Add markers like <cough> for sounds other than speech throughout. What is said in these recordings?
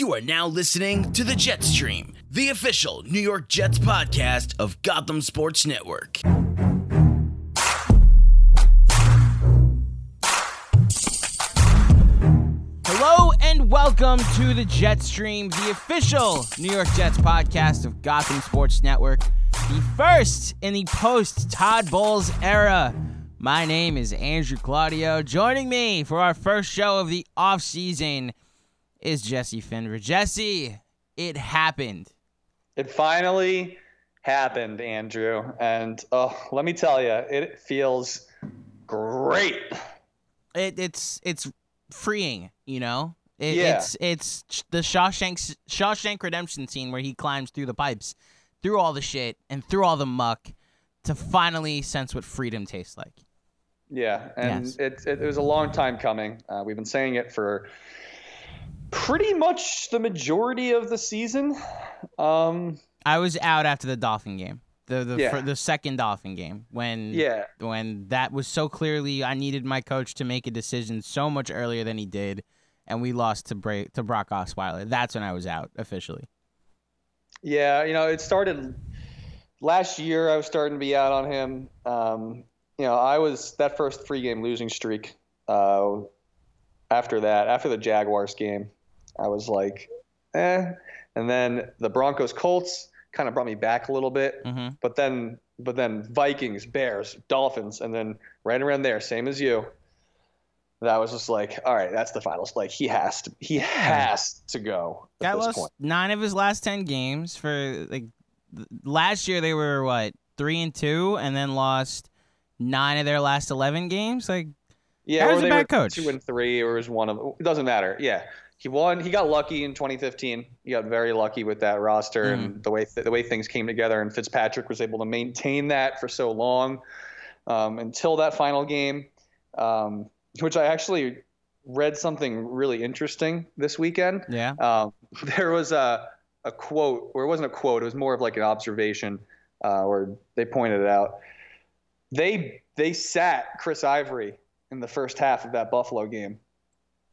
You are now listening to the Jetstream, the official New York Jets podcast of Gotham Sports Network. Hello and welcome to the Jetstream, the official New York Jets podcast of Gotham Sports Network, the first in the post Todd Bowles era. My name is Andrew Claudio. Joining me for our first show of the offseason is Jesse Fenver. Jesse, it happened. It finally happened, Andrew. And oh, let me tell you, it feels great. It, it's it's freeing, you know. It, Yeah. It's it's the Shawshank Shawshank Redemption scene where he climbs through the pipes, through all the shit and through all the muck, to finally sense what freedom tastes like. Yeah, and Yes. it, it, it was a long time coming. Uh, we've been saying it for pretty much the majority of the season. Um, I was out after the Dolphin game, the the Yeah. the second Dolphin game when yeah, when that was so clearly I needed my coach to make a decision so much earlier than he did, and we lost to Bra- to Brock Osweiler. That's when I was out officially. yeah. You know, it started last year. I was starting to be out on him. Um, you know, I was that first three game losing streak. Uh, after that, after the Jaguars game, I was like, eh. And then the Broncos Colts kind of brought me back a little bit. hmm But then, but then Vikings, Bears, Dolphins, and then right around there, same as you. That was just like, all right, that's the finals. Like he has to, he has to go at this lost nine of his last ten games. For like last year, they were what three and two, and then lost nine of their last eleven games. Like Yeah, Guy's or a bad coach. two and three, or was one of. It doesn't matter. Yeah, he won. He got lucky in 2015. He got very lucky with that roster Mm. and the way the way things came together. And Fitzpatrick was able to maintain that for so long um, until that final game, um, which I actually read something really interesting this weekend. yeah, Um, <laughs> there was a, a quote, or it wasn't a quote, it was more of like an observation, uh, where they pointed it out. They they sat Chris Ivory in the first half of that Buffalo game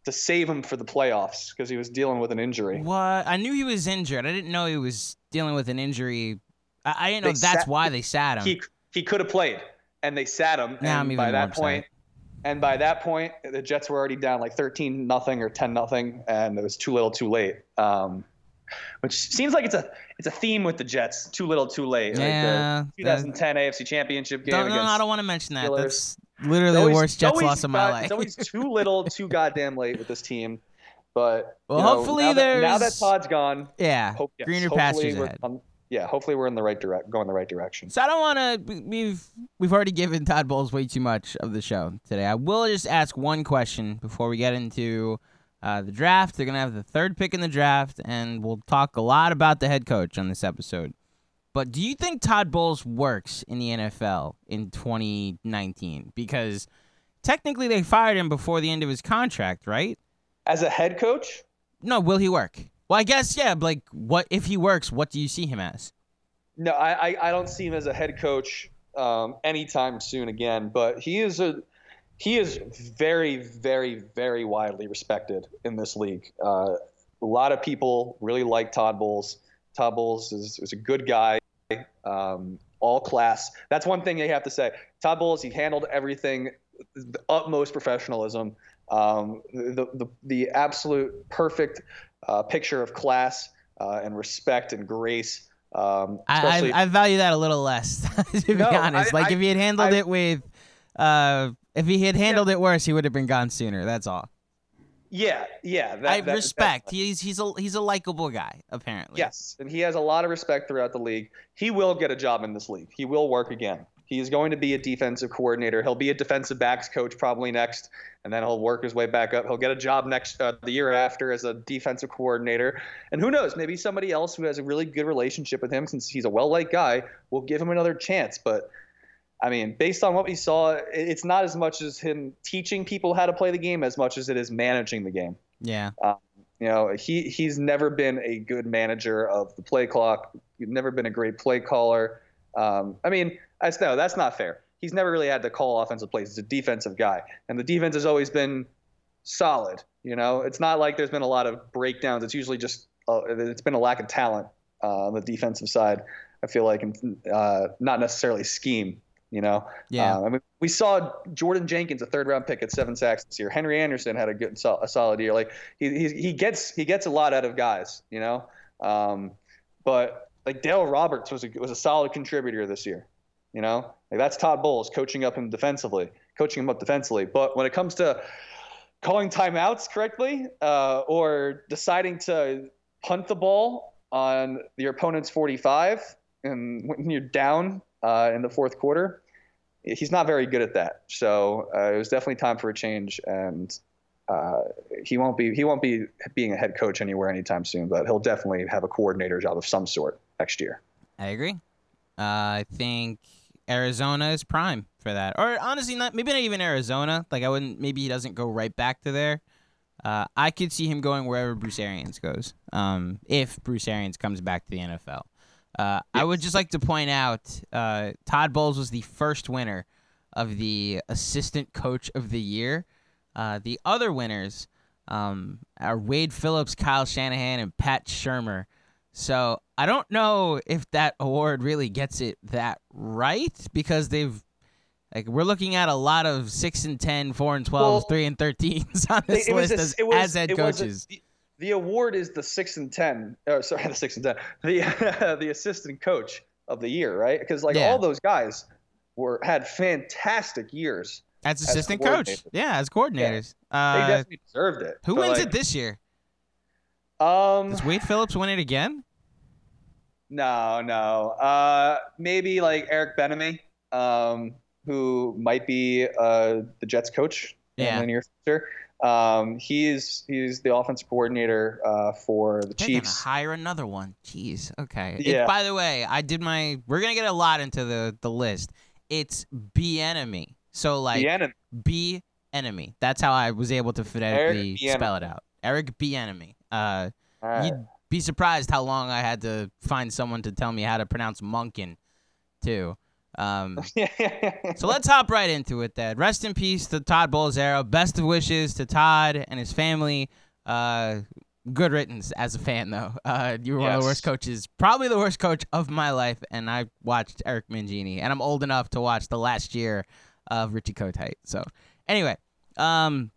to save him for the playoffs because he was dealing with an injury. what? I knew he was injured. I didn't know he was dealing with an injury. I, I didn't know They that's sat- why they sat him. He he could have played, and they sat him. Now I'm and by that upset. point, and by that point, the Jets were already down like 13 nothing or 10 nothing, and it was too little, too late. Um, which seems like it's a it's a theme with the Jets. Too little, too late. yeah, like the 2010 AFC Championship game no, against. I don't want to mention that. Steelers. That's literally the worst Jets loss of my life. It's always too little, too <laughs> goddamn late with this team. But Well, you know, hopefully now that, now that Todd's gone, yeah, hope, yes, greener hopefully pastures ahead. on- yeah, hopefully we're in the right direct, going the right direction. So I don't want to. We've we've already given Todd Bowles way too much of the show today. I will just ask one question before we get into uh, the draft. They're gonna have the third pick in the draft, and we'll talk a lot about the head coach on this episode. But do you think Todd Bowles works in the NFL in 2019? Because technically they fired him before the end of his contract, right? As a head coach, No, will he work? Well, I guess yeah. Like, what if he works? What do you see him as? No, I, I, I don't see him as a head coach um, anytime soon again. But he is a he is very, very, very widely respected in this league. Uh, a lot of people really like Todd Bowles. Todd Bowles is, is a good guy, um, all class. That's one thing you have to say. Todd Bowles, he handled everything the utmost professionalism. Um, the, the the absolute perfect uh, picture of class uh, and respect and grace. Um, I, I, I value that a little less, <laughs> to be No, honest. I- like if he had handled it with, uh, if he had handled it worse, he would have been gone sooner. That's all. Yeah, yeah. That, I that- respect. He's he's a he's a likable guy apparently. Yes, and he has a lot of respect throughout the league. He will get a job in this league. He will work again. He is going to be a defensive coordinator. He'll be a defensive backs coach probably next, and then he'll work his way back up. He'll get a job next uh, the year after as a defensive coordinator. And who knows? Maybe somebody else who has a really good relationship with him, since he's a well-liked guy, will give him another chance. But I mean, based on what we saw, it's not as much as him teaching people how to play the game as much as it is managing the game. Yeah. You know, he he's never been a good manager of the play clock. He's never been a great play caller. Um, I mean, that's no, that's not fair. He's never really had to call offensive plays. He's a defensive guy, and the defense has always been solid. You know, it's not like there's been a lot of breakdowns. It's usually just uh, it's been a lack of talent uh, on the defensive side. I feel like, and uh, not necessarily scheme. You know, Yeah. Um, I mean, we saw Jordan Jenkins, a third round pick, at seven sacks this year. Henry Anderson had a good, sol- a solid year. Like he, he he gets he gets a lot out of guys. You know, um, but like Darryl Roberts was a, was a solid contributor this year. You know, like that's Todd Bowles coaching up him defensively, coaching him up defensively. But when it comes to calling timeouts correctly uh, or deciding to punt the ball on your opponent's 45 and when you're down uh, in the fourth quarter, he's not very good at that. So uh, it was definitely time for a change, and uh, he won't be he won't be being a head coach anywhere anytime soon. But he'll definitely have a coordinator job of some sort next year. I agree. Uh, I think Arizona is prime for that. Or honestly, not maybe not even Arizona. Like I wouldn't. Maybe he doesn't go right back to there. Uh, I could see him going wherever Bruce Arians goes. Um, if Bruce Arians comes back to the NFL. Uh, I would just like to point out uh, Todd Bowles was the first winner of the Assistant Coach of the Year. Uh, the other winners um, are Wade Phillips, Kyle Shanahan, and Pat Shurmur. So I don't know if that award really gets it that right because they've like we're looking at a lot of six and 10, 4 and 12, Well, 3 and 13s <laughs> on this list a- as, was- as head was a- coaches. The, award is the six and ten. Uh, sorry, <laughs> the six and ten. The <laughs> the assistant coach of the year, right? Because like Yeah. all those guys were had fantastic years. as as assistant coach. Yeah, as coordinators. They Uh, definitely deserved it. who wins like, it this year? Um, Does Wade Phillips win it again? no, no. Uh, maybe like Eric Bieniemy, um, who might be uh, the Jets coach Yeah. in the near future. Um, he's he's the offensive coordinator uh, for the They're Chiefs. hire another one. Jeez. Okay. It- Yeah. by the way, I did my. We're gonna get a lot into the the list. It's B enemy. So like. B enemy. That's how I was able to phonetically spell it out. Eric B enemy. Uh, right. you'd be surprised how long I had to find someone to tell me how to pronounce Monken, too. Um, <laughs> so let's hop right into it then. Rest in peace to Todd Bowles era. Best of wishes to Todd and his family. Uh, good riddance as a fan, though. Uh, you were one of the worst coaches, probably the worst coach of my life. And I watched Eric Mangini, and I'm old enough to watch the last year of Richie Kotite. So anyway, um,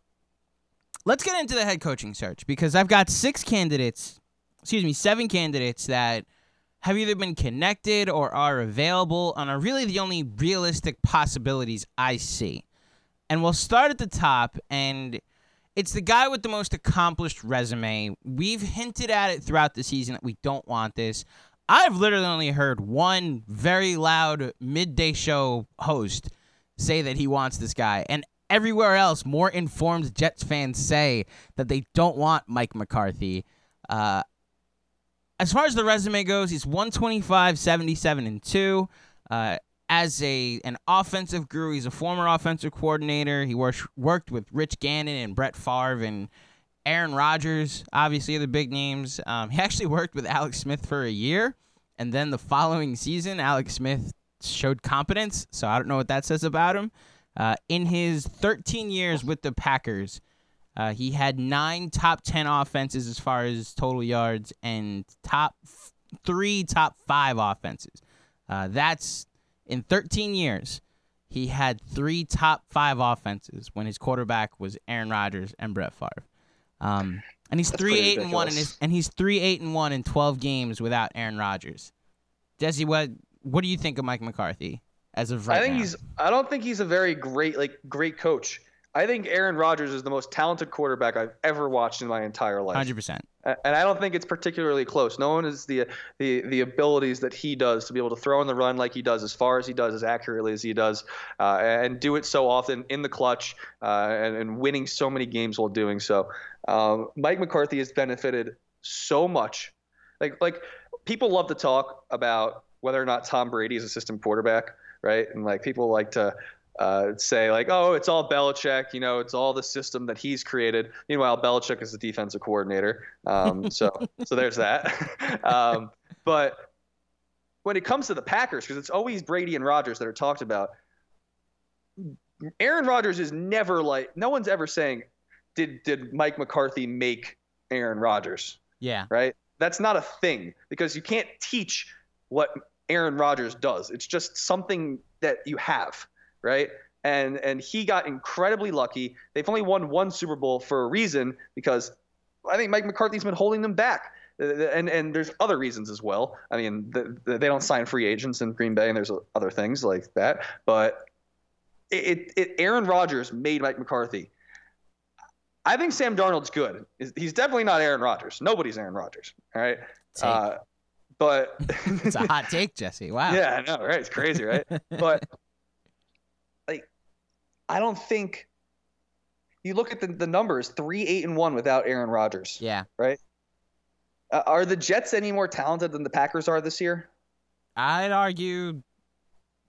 let's get into the head coaching search because I've got six candidates, excuse me, seven candidates that have either been connected or are available and are really the only realistic possibilities I see. And we'll start at the top, and it's the guy with the most accomplished resume. We've hinted at it throughout the season that we don't want this. I've literally only heard one very loud midday show host say that he wants this guy. And everywhere else, more informed Jets fans say that they don't want Mike McCarthy. Uh, as far as the resume goes, he's 125, 77, and 2. Uh, as a an offensive guru, he's a former offensive coordinator. He worked worked with Rich Gannon and Brett Favre and Aaron Rodgers, obviously the big names. Um, he actually <laughs> worked with Alex Smith for a year, and then the following season, Alex Smith showed competence. So I don't know what that says about him. Uh, in his 13 years with the Packers, uh, he had nine top 10 offenses as far as total yards and top f- three top five offenses. Uh, that's in 13 years. He had three top five offenses when his quarterback was Aaron Rodgers and Brett Favre. Um, and he's That's three pretty eight and one in his, and he's three eight and one in 12 games without Aaron Rodgers. Jesse, what what do you think of Mike McCarthy as of right I think now? he's. I don't think he's a very great like great coach. I think Aaron Rodgers is the most talented quarterback I've ever watched in my entire life. 100%. And I don't think it's particularly close. No one has the the the abilities that he does to be able to throw in the run like he does, as far as he does, as accurately as he does, uh, and do it so often in the clutch uh, and, and winning so many games while doing so. Um, Mike McCarthy has benefited so much. Like like people love to talk about whether or not Tom Brady is a system quarterback, right? And like people like to uh, say like, oh, it's all Belichick, you know, it's all the system that he's created. Meanwhile, Belichick is the defensive coordinator, um, so <laughs> so there's that. <laughs> um, but when it comes to the Packers, because it's always Brady and Rodgers that are talked about, Aaron Rodgers is never like no one's ever saying did did Mike McCarthy make Aaron Rodgers? Yeah. Right? That's not a thing because you can't teach what Aaron Rodgers does. It's just something that you have, right? And and he got incredibly lucky. They've only won one Super Bowl for a reason because I think Mike McCarthy's been holding them back. And and there's other reasons as well. I mean, the, the, they don't sign free agents in Green Bay, and there's other things like that. But it, it Aaron Rodgers made Mike McCarthy. I think Sam Darnold's good. He's definitely not Aaron Rodgers. Nobody's Aaron Rodgers. All right. Uh, but <laughs> it's a hot take, Jesse. Wow. <laughs> Yeah, I know, right? It's crazy, right? <laughs> but I don't think you look at the, the numbers three, eight, and one without Aaron Rodgers. Yeah. Right. Uh, are the Jets any more talented than the Packers are this year? I'd argue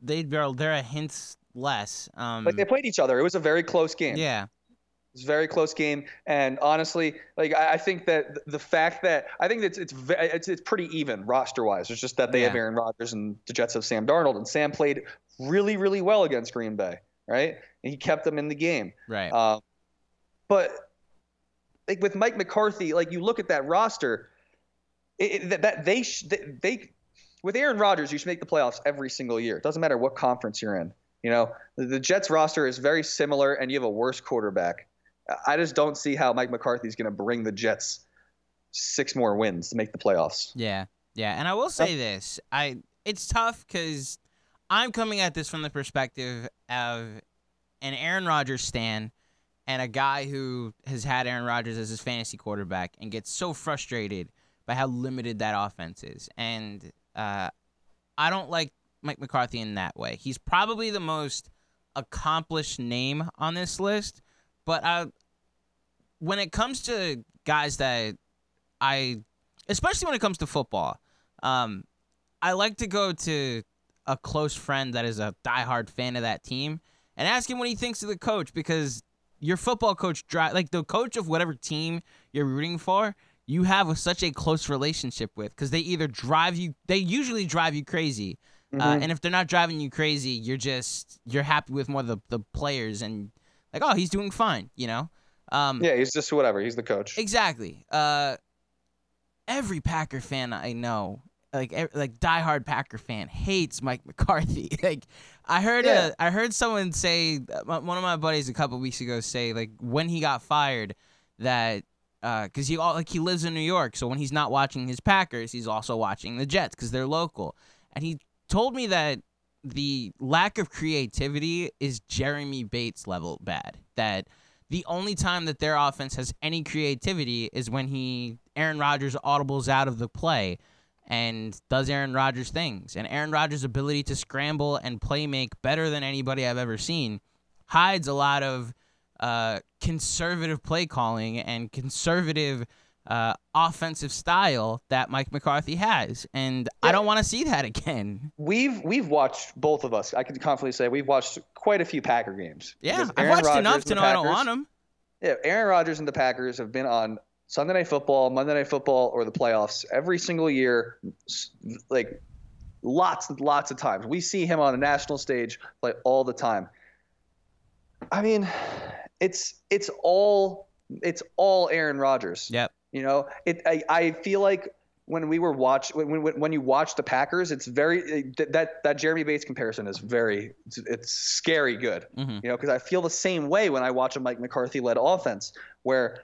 they'd be, they're a hint less. Um, like they played each other. It was a very close game. Yeah. It's a very close game, and honestly, like I, I think that the fact that I think it's it's it's, it's pretty even roster wise. It's just that they Yeah. have Aaron Rodgers and the Jets have Sam Darnold, and Sam played really really well against Green Bay, right? And he kept them in the game. Right. Um, but like with Mike McCarthy, like you look at that roster, it, it, that, that they, sh- they they with Aaron Rodgers, you should make the playoffs every single year. It doesn't matter what conference you're in. You know, the, the Jets roster is very similar, and you have a worse quarterback. I just don't see how Mike McCarthy is going to bring the Jets six more wins to make the playoffs. Yeah, yeah, and I will say this: I it's tough because I'm coming at this from the perspective of an Aaron Rodgers stan and a guy who has had Aaron Rodgers as his fantasy quarterback and gets so frustrated by how limited that offense is. And uh, I don't like Mike McCarthy in that way. He's probably the most accomplished name on this list, but I, when it comes to guys that I especially when it comes to football. Um, I like to go to a close friend that is a diehard fan of that team and ask him what he thinks of the coach because your football coach, dri- like the coach of whatever team you're rooting for, you have a, such a close relationship with because they either drive you, they usually drive you crazy. Uh, Mhm. and if they're not driving you crazy, you're just you're happy with more of the, the players and like, oh, he's doing fine, you know. Um, Yeah, he's just whatever. He's the coach. Exactly. Uh, every Packer fan I know, like like diehard Packer fan, hates Mike McCarthy. <laughs> like I heard Yeah. uh, I heard someone say uh, one of my buddies a couple weeks ago say like when he got fired that because he all like he lives in New York, so when he's not watching his Packers, he's also watching the Jets because they're local, and he told me that the lack of creativity is Jeremy Bates level bad. That the only time that their offense has any creativity is when he Aaron Rodgers audibles out of the play and does Aaron Rodgers things. And Aaron Rodgers' ability to scramble and play make better than anybody I've ever seen hides a lot of uh, conservative play calling and conservative uh, offensive style that Mike McCarthy has. And I don't want to see that again. We've we've watched both of us. I can confidently say we've watched quite a few Packer games. Yeah, I've watched Rodgers enough to know I don't want them. Yeah, Aaron Rodgers and the Packers have been on Sunday Night Football, Monday Night Football, or the playoffs every single year, like lots and lots of times. We see him on a national stage play all the time. I mean, it's it's all it's all Aaron Rodgers. Yep. You know, it. I, I feel like when we were watch when, when when you watch the Packers, it's very that that Jeremy Bates comparison is very it's, it's scary good. hmm You know, because I feel the same way when I watch a Mike McCarthy led offense. Where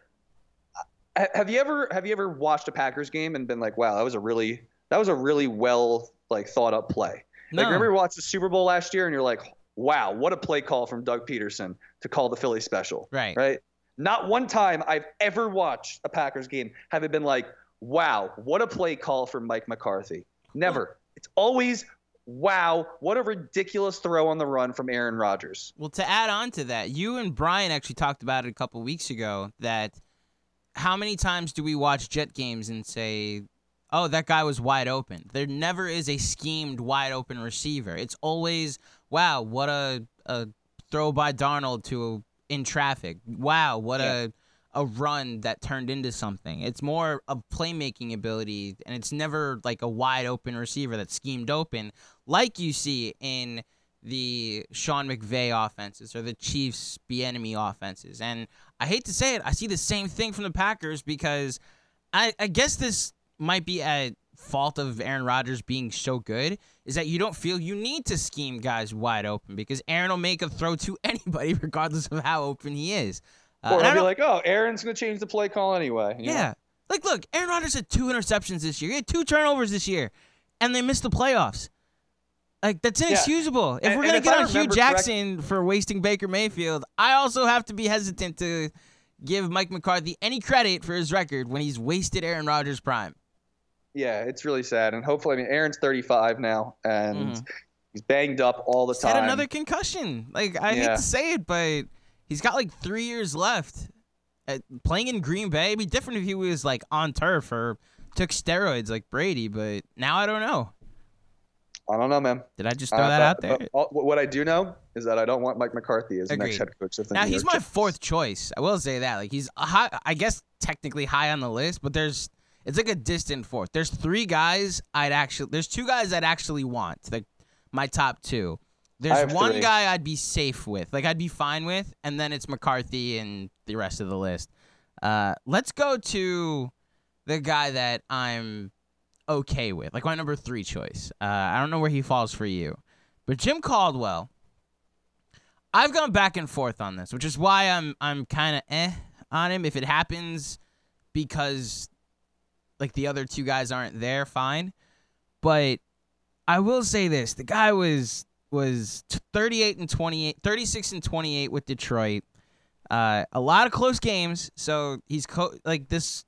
have you ever have you ever watched a Packers game and been like, wow, that was a really that was a really well like thought up play. No. Like remember you watched the Super Bowl last year and you're like, wow, what a play call from Doug Pederson to call the Philly special. Right. Right. Not one time I've ever watched a Packers game have it been like, wow, what a play call from Mike McCarthy. Never. It's always, wow, what a ridiculous throw on the run from Aaron Rodgers. Well, to add on to that, you and Brian actually talked about it a couple weeks ago that how many times do we watch Jet games and say, oh, that guy was wide open? There never is a schemed wide open receiver. It's always, wow, what a, a throw by Darnold to in traffic. Wow, what a a run that turned into something. It's more of playmaking ability, and it's never like a wide open receiver that's schemed open, like you see in the Sean McVay offenses or the Chiefs Bieniemy offenses. And I hate to say it, I see the same thing from the Packers because I, I guess this might be a fault of Aaron Rodgers being so good is that you don't feel you need to scheme guys wide open because Aaron will make a throw to <laughs> anybody regardless of how open he is. Uh, or he'll be like, "Oh, Aaron's going to change the play call anyway." yeah, know? like look, Aaron Rodgers had two interceptions this year. He had two turnovers this year, and they missed the playoffs. Like that's inexcusable. Yeah. If and, we're gonna get on Hue Jackson correct- for wasting Baker Mayfield, I also have to be hesitant to give Mike McCarthy any credit for his record when he's wasted Aaron Rodgers' prime. Yeah, it's really sad, and hopefully, I mean, Aaron's 35 now, and mm-hmm. he's banged up all the he's time. Had another concussion. Like I yeah. hate to say it, but he's got like three years left. At, playing in Green Bay, it'd be different if he was like on turf or took steroids like Brady, but now I don't know. I don't know, man. Did I just throw uh, that but, out there? All, what I do know is that I don't want Mike McCarthy as the next head coach. Of the now New he's York my Giants. fourth choice. I will say that. Like he's high, I guess technically high on the list, but there's it's like a distant fourth. There's three guys I'd actually. There's two guys I'd actually want. Like my top two. There's one three. guy I'd be safe with, like I'd be fine with, and then it's McCarthy and the rest of the list. Uh, let's go to the guy that I'm okay with, like my number three choice. Uh, I don't know where he falls for you, but Jim Caldwell. I've gone back and forth on this, which is why I'm I'm kind of eh on him. If it happens because like the other two guys aren't there, fine. But I will say this: the guy was was 38 and 28, 36 and 28 with Detroit. Uh, a lot of close games. So he's co- like this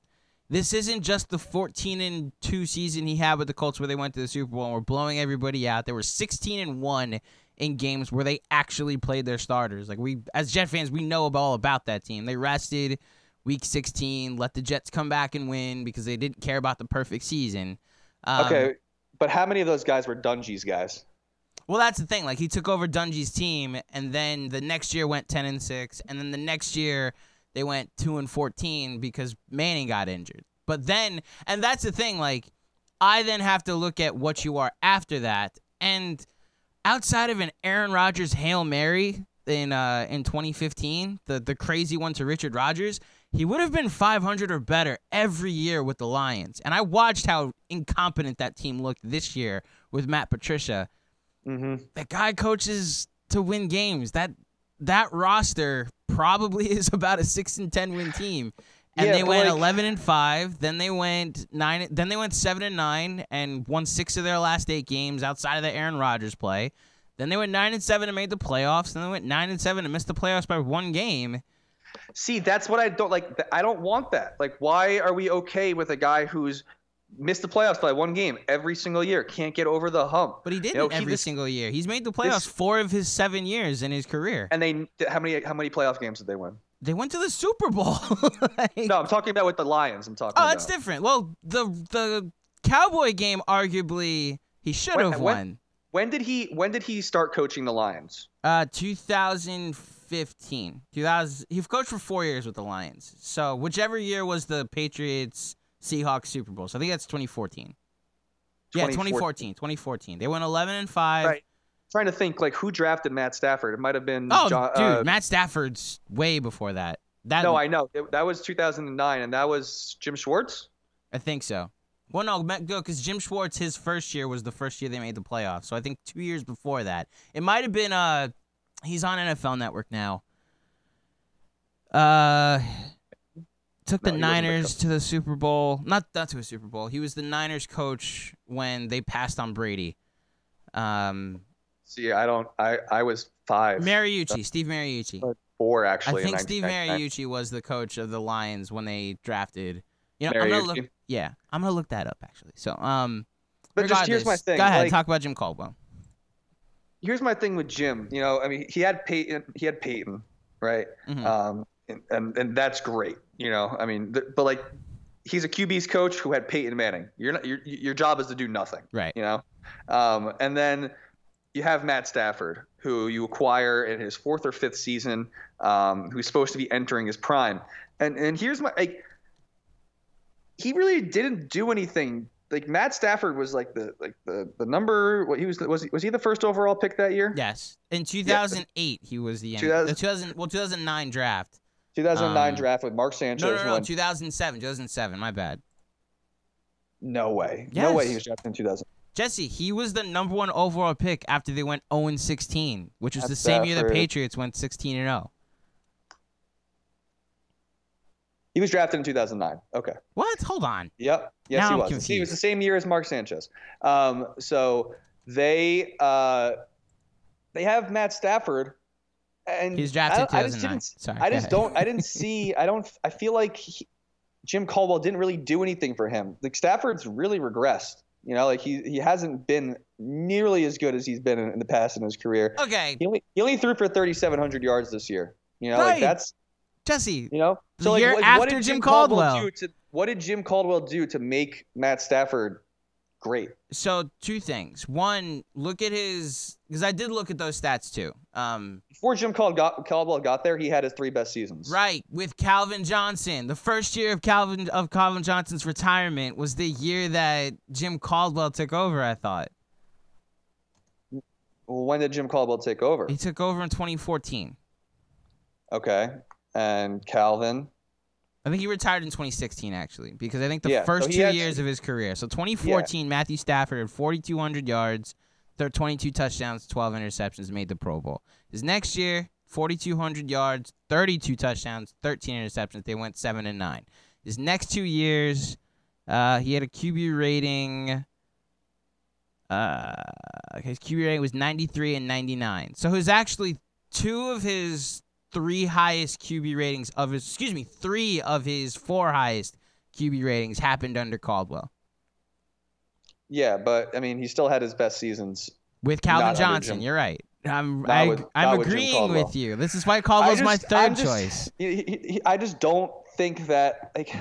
this isn't just the 14 and 2 season he had with the Colts where they went to the Super Bowl and were blowing everybody out. They were 16 and 1 in games where they actually played their starters. Like we as Jet fans, we know all about that team. They rested week 16, let the Jets come back and win because they didn't care about the perfect season. Um, okay, but how many of those guys were Dungy's guys? Well, that's the thing. Like he took over Dungy's team, and then the next year went 10 and 6, and then the next year they went 2 and 14 because Manning got injured. But then and that's the thing like I then have to look at what you are after that and outside of an Aaron Rodgers Hail Mary in uh in 2015, the the crazy one to Richard Rodgers, he would have been 500 or better every year with the Lions. And I watched how incompetent that team looked this year with Matt Patricia. Mm-hmm. That guy coaches to win games. That that roster probably <laughs> is about a six and ten win team. And yeah, they went like, eleven and five. Then they went nine. Then they went seven and nine and won six of their last eight games outside of the Aaron Rodgers play. Then they went nine and seven and made the playoffs. Then they went nine and seven and missed the playoffs by one game. See, that's what I don't like. I don't want that. Like, why are we okay with a guy who's missed the playoffs by one game every single year. Can't get over the hump. But he didn't you know, every he, this, single year. He's made the playoffs this, four of his seven years in his career. And they how many how many playoff games did they win? They went to the Super Bowl. <laughs> like, no, I'm talking about with the Lions. I'm talking. Oh, about. that's different. Well, the the Cowboy game, arguably, he should have won. When did he When did he start coaching the Lions? Uh, 2015. 2000. He coached for four years with the Lions. So whichever year was the Patriots Seahawks Super Bowl. So I think that's 2014. 2014. Yeah, 2014. 2014. They went 11 and five. Right trying to think like who drafted Matt Stafford. It might have been. Oh, John, dude, uh, Matt Stafford's way before that. That no, I know it, that was 2009, and that was Jim Schwartz. I think so. Well, no, because Jim Schwartz, his first year was the first year they made the playoffs. So I think two years before that, it might have been. Uh, he's on NFL Network now. Uh, took the no, Niners to the Super Bowl. Not not to a Super Bowl. He was the Niners coach when they passed on Brady. Um, See, I don't. I I was five. Mariucci, Steve Mariucci. Four actually. I think Steve Mariucci was the coach of the Lions when they drafted. You know, I'm gonna look. Yeah, I'm gonna look that up actually. So, um, but just here's my thing. Go ahead, like, talk about Jim Caldwell. Here's my thing with Jim. You know, I mean, he had Peyton. He had Peyton, right? Mm-hmm. Um, and, and and that's great. You know, I mean, th- but like, he's a QB's coach who had Peyton Manning. You're not. Your your job is to do nothing. Right. You know, um, and then you have Matt Stafford, who you acquire in his fourth or fifth season, um, who's supposed to be entering his prime. And and here's my like, he really didn't do anything like Matt Stafford was like the like the the number. What he was was he, was he the first overall pick that year? Yes. In 2008, he was the, 2000 the 2000 well 2009 draft. 2009 Um, draft with Mark Sanchez. No, no, no, won- 2007. 2007. My bad. no way. No way he was drafted in 2000. Jesse, he was the number one overall pick after they went 0 16, which was the same year the Patriots went 16 and oh. 0. He was drafted in 2009. Okay. What? Hold on. Yep. Yes, Now he I'm was. He was the same year as Mark Sanchez. Um, so they uh, they have Matt Stafford, and He's drafted I, I just didn't. Sorry. I just ahead. don't. I didn't <laughs> see. I don't. I feel like he, Jim Caldwell didn't really do anything for him. Like Stafford's really regressed. You know, like he he hasn't been nearly as good as he's been in, in the past in his career. Okay, He only he only threw for 3,700 yards this year. You know, Right. like that's Jesse. you know. The year what after did Jim Caldwell. do to what did Jim Caldwell do to make Matt Stafford great? So two things. One, look at his because I did look at those stats too. Um, Before Jim Cald got, Caldwell got there, he had his three best seasons. right with Calvin Johnson. The first year of Calvin of Calvin Johnson's retirement was the year that Jim Caldwell took over. I thought Well, when did Jim Caldwell take over? he took over in 2014. Okay, and Calvin. I think he retired in 2016 actually, because I think the Yeah, first he two had- years of his career. So 2014, Matthew Stafford had 4,200 yards, thir- 22 touchdowns, 12 interceptions, made the Pro Bowl. His next year, 4,200 yards, 32 touchdowns, 13 interceptions. They went seven and nine. His next two years, uh, he had a QB rating. Uh, his QB rating was 93 and 99. So his actually two of his three highest QB ratings of his excuse me, three of his four highest QB ratings happened under Caldwell. Yeah, but I mean, he still had his best seasons. With Calvin Johnson, you're right. I'm Not I, with- I'm not with agreeing with you. This is why Caldwell's I my 3rd just- choice. he- he- he- I just don't think that like.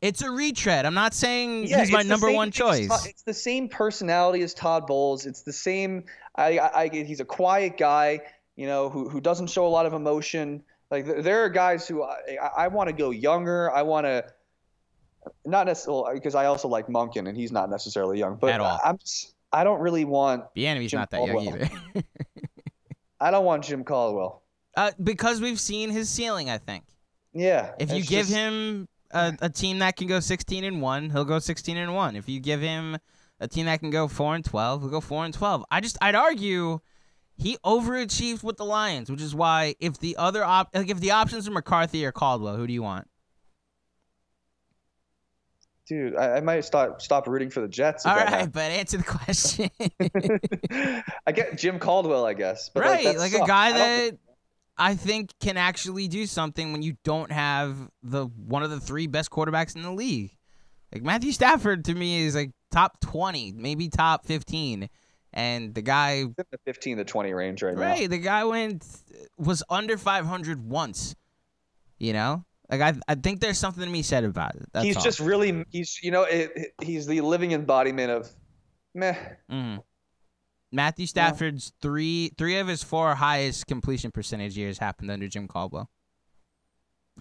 It's a retread. I'm not saying Yeah, he's my number same one choice. Todd- it's the same personality as Todd Bowles. It's the same. I, I, I he's a quiet guy, you know, who who doesn't show a lot of emotion. Like th- there are guys who I, I, want to go younger. I want to not necessarily because I also like Monken and he's not necessarily young, but At all. I'm just, I don't really want Bieniemy's Jim not that young either. <laughs> I don't want Jim Caldwell. uh, because we've seen his ceiling, I think. Yeah. If you give just- him a, a team that can go 16 and 1, he'll go 16 and 1. If you give him a team that can go 4 and 12, he'll go 4 and 12. I just I'd argue he overachieved with the Lions, which is why if the other op- like if the options are McCarthy or Caldwell, who do you want? dude, I, I might stop stop rooting for the Jets. All that but answer the question. <laughs> I get Jim Caldwell, I guess. But right, like, like a guy that I think can actually do something when you don't have the one of the three best quarterbacks in the league. Like Matthew Stafford to me is like top 20, maybe top 15. And the guy in the 15 to 20 range right now. Right, the guy went was under 500 once. You know, like I I think there's something to be said about it. That's he's all. just really he's you know it, it- he's the living embodiment of meh. Mhm. Matthew Stafford's three three of his four highest completion percentage years happened under Jim Caldwell.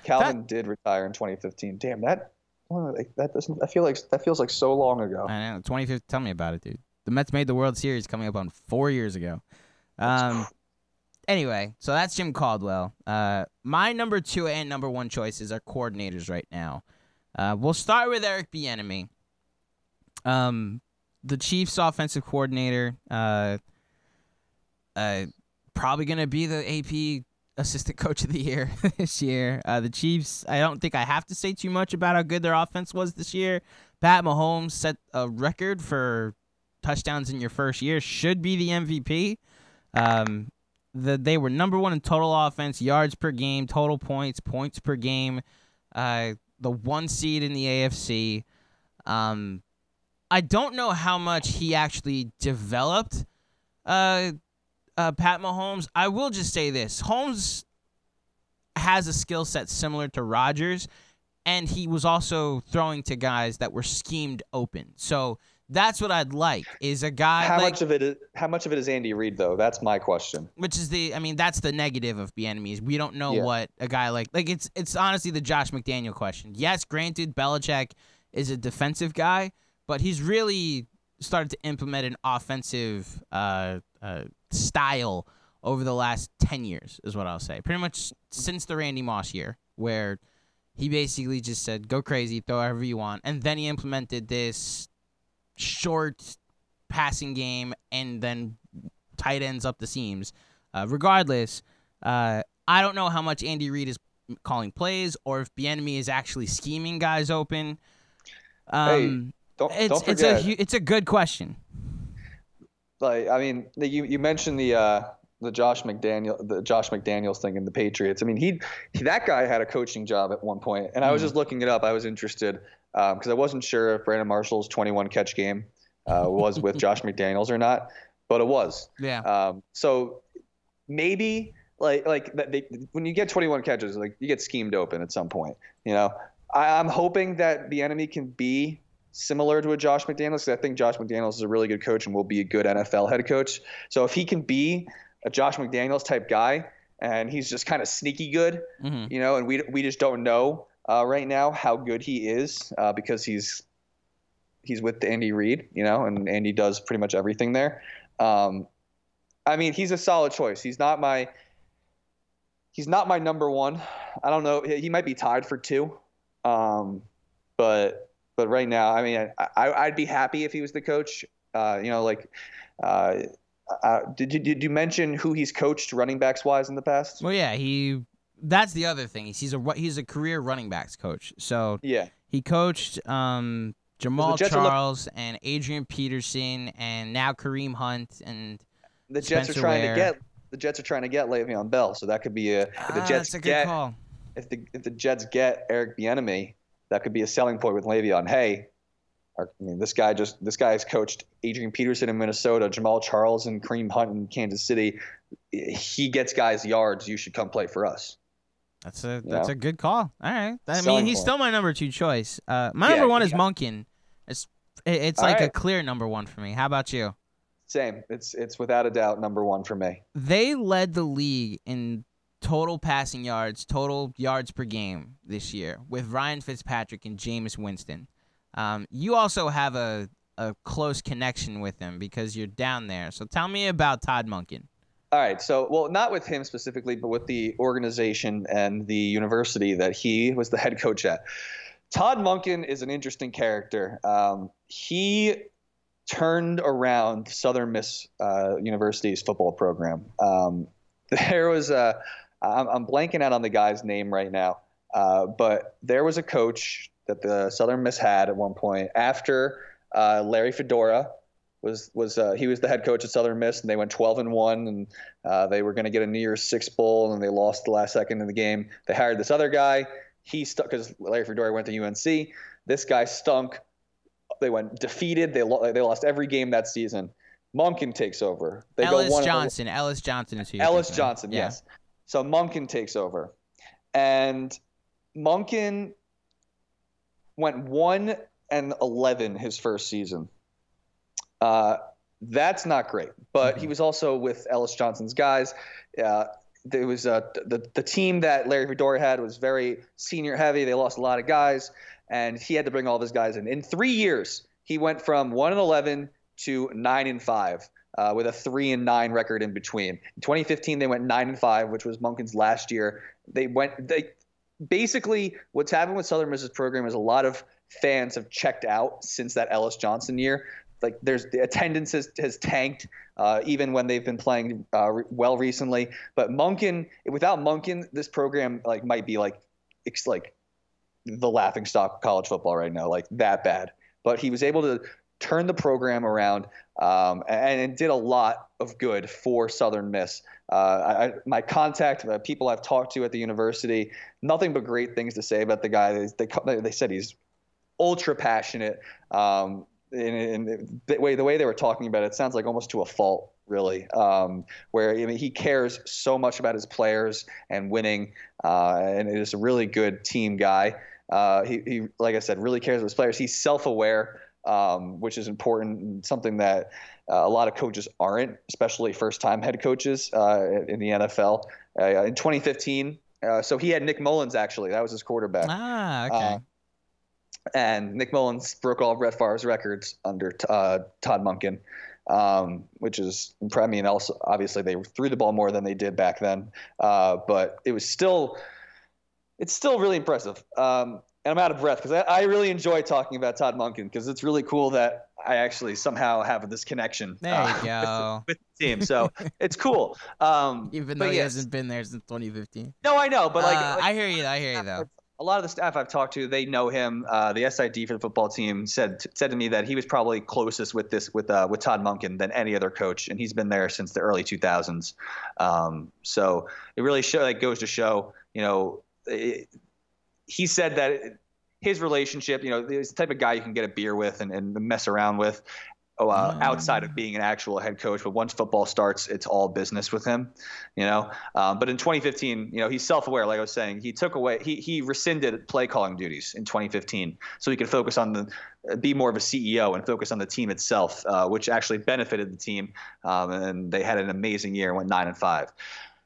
Calvin did retire in 2015. Damn that. like, That doesn't. I feel like that feels like so long ago. I know. 2015. Tell me about it, dude. The Mets made the World Series coming up on four years ago. Um. Anyway, so that's Jim Caldwell. Uh, my number two and number one choices are coordinators right now. Uh, we'll start with Eric Bieniemy. Um, the Chiefs' offensive coordinator. Uh, uh, probably gonna be the AP assistant coach of the year <laughs> this year. Uh, the Chiefs. I don't think I have to say too much about how good their offense was this year. Pat Mahomes set a record for touchdowns in your first year. Should be the MVP. Um, the they were number one in total offense, yards per game, total points, points per game. Uh, the one seed in the AFC. Um, I don't know how much he actually developed. Uh, uh, Pat Mahomes. I will just say this: Holmes has a skill set similar to Rodgers, and he was also throwing to guys that were schemed open. So that's what I'd like is a guy How like, much of it? Is, how much of it is Andy Reid though? That's my question. which is the I mean that's the negative of the enemies. We don't know Yeah. what a guy like like it's it's honestly the Josh McDaniel question. Yes, granted Belichick is a defensive guy, but he's really started to implement an offensive uh, uh, style over the last 10 years, is what I'll say. Pretty much since the Randy Moss year, where he basically just said, go crazy, throw whatever you want. And then he implemented this short passing game and then tight ends up the seams. Uh, regardless, uh, I don't know how much Andy Reid is calling plays or if Bieniemy is actually scheming guys open. Um, hey, don't, it's, don't it's forget. a it's a good question. like I mean, you you mentioned the uh, the Josh McDaniel the Josh McDaniels thing in the Patriots. I mean, he, he that guy had a coaching job at one point, and I was Mhm. just looking it up. I was interested because I wasn't sure if Brandon Marshall's 21 catch game uh, was with <laughs> Josh McDaniels or not, but it was. Yeah. Um, so maybe like like that they, when you get 21 catches, like you get schemed open at some point. You know, I, I'm hoping that Bieniemy can be similar to a Josh McDaniels. 'cause I think Josh McDaniels is a really good coach and will be a good NFL head coach. So if he can be a Josh McDaniels type guy and he's just kind of sneaky good, hmm you know, and we we just don't know uh, right now how good he is uh, because he's he's with Andy Reid, you know, and Andy does pretty much everything there. Um, I mean, he's a solid choice. He's not my he's not my number one. I don't know. He might be tied for two, um, but but right now, I mean, I, I'd be happy if he was the coach. Uh, you know, like. Uh, uh, did, did you mention who he's coached running backs wise in the past? Well, yeah, he. That's the other thing. He's he's a he's a career running backs coach. So Yeah. he coached um, Jamaal are look- Charles and Adrian Peterson and now Kareem Hunt and the Jets Spencer are trying Ware. to get the Jets are trying to get Le'Veon Bell, so that could be a if the Ah, Jets that's a good get call. if the if the Jets get Eric Bieniemy, that could be a selling point with Le'Veon. Hey, I mean, this guy just this guy has coached Adrian Peterson in Minnesota, Jamaal Charles and Kareem Hunt in Kansas City. He gets guys yards. You should come play for us. That's a that's know? a good call. All right. I mean, he's point. still my number two choice. Uh, my Yeah, number one is yeah. Monken. It's it- it's All like a clear number one for me. How about you? Same. It's it's without a doubt number one for me. They led the league in total passing yards, total yards per game this year with Ryan Fitzpatrick and Jameis Winston. Um, you also have a, a close connection with him because you're down there. So tell me about Todd Monken. All right. So, well, not with him specifically, but with the organization and the university that he was the head coach at. Todd Monken is an interesting character. Um, he turned around Southern Miss uh, University's football program. Um, <laughs> there was a, I'm, I'm blanking out on the guy's name right now, uh, but there was a coach that the Southern Miss had at one point after uh, Larry Fedora was was uh, he was the head coach at Southern Miss, and they went 12 and one, and uh, they were going to get a New Year's Six bowl, and they lost the last second in the game. They hired this other guy. He stuck because Larry Fedora went to UNC. This guy stunk. They went defeated. They lo- they lost every game that season. Monken takes over. They Ellis Johnson. Ellis Johnson is who Ellis. Johnson, Yeah. yes. So Monken takes over, and Monken went one and eleven his first season. Uh, that's not great, but he Mhm. was also with Ellis Johnson's guys. Uh, there was uh, the the team that Larry Fedora had was very senior heavy. They lost a lot of guys, and he had to bring all of his guys in. In three years, he went from one and eleven to nine and five, uh, with a three and nine record in between. In 2015, they went nine and five, which was Monken's last year. They went they basically what's happened with Southern Miss's program is a lot of fans have checked out since that Ellis Johnson year. Like there's the attendance has, has tanked uh, even when they've been playing uh, re- well recently. But Monken, without Monken, this program like might be like it's like the laughing stock of college football right now, like that bad. But he was able to turn the program around um, and, and did a lot of good for Southern Miss. Uh, I, my contact, uh, people I've talked to at the university, nothing but great things to say about the guy. They, they, they said he's ultra passionate. Um, and, and the way the way they were talking about it, it sounds like almost to a fault, really. Um, where I mean, he cares so much about his players and winning, uh, and is a really good team guy. Uh, he, he, like I said, really cares about his players. He's self-aware, um, which is important and something that uh, a lot of coaches aren't, especially first-time head coaches uh, in the NFL. Uh, in 2015, uh, so he had Nick Mullens actually. That was his quarterback. Ah, okay. And Nick Mullens broke all Brett Favre's records under uh, Todd Monken, um, which is I mean also obviously they threw the ball more than they did back then, uh, but it was still it's still really impressive. Um, and I'm out of breath because I, I, really enjoy talking about Todd Monken because it's really cool that I actually somehow have this connection. There uh. <laughs> With, with, the team, so it's cool. Um, <laughs> Even though he hasn't been there since 2015. No, I know, but like, uh, like I hear you. I hear you though. A lot of the staff I've talked to, they know him. Uh, the SID for the football team said said to me that he was probably closest with this with uh, with Todd Monken than any other coach, and he's been there since the early 2000s. Um, so it really show like goes to show, you know, it, he said that his relationship, you know, he's the type of guy you can get a beer with and, and mess around with. Uh, oh. outside of being an actual head coach. But once football starts, it's all business with him, you know. Um, but in 2015, you know, he's self-aware. Like I was saying, he took away, he he rescinded play calling duties in 2015, so he could focus on the, be more of a CEO and focus on the team itself, uh, which actually benefited the team. Um, and they had an amazing year, went nine and five.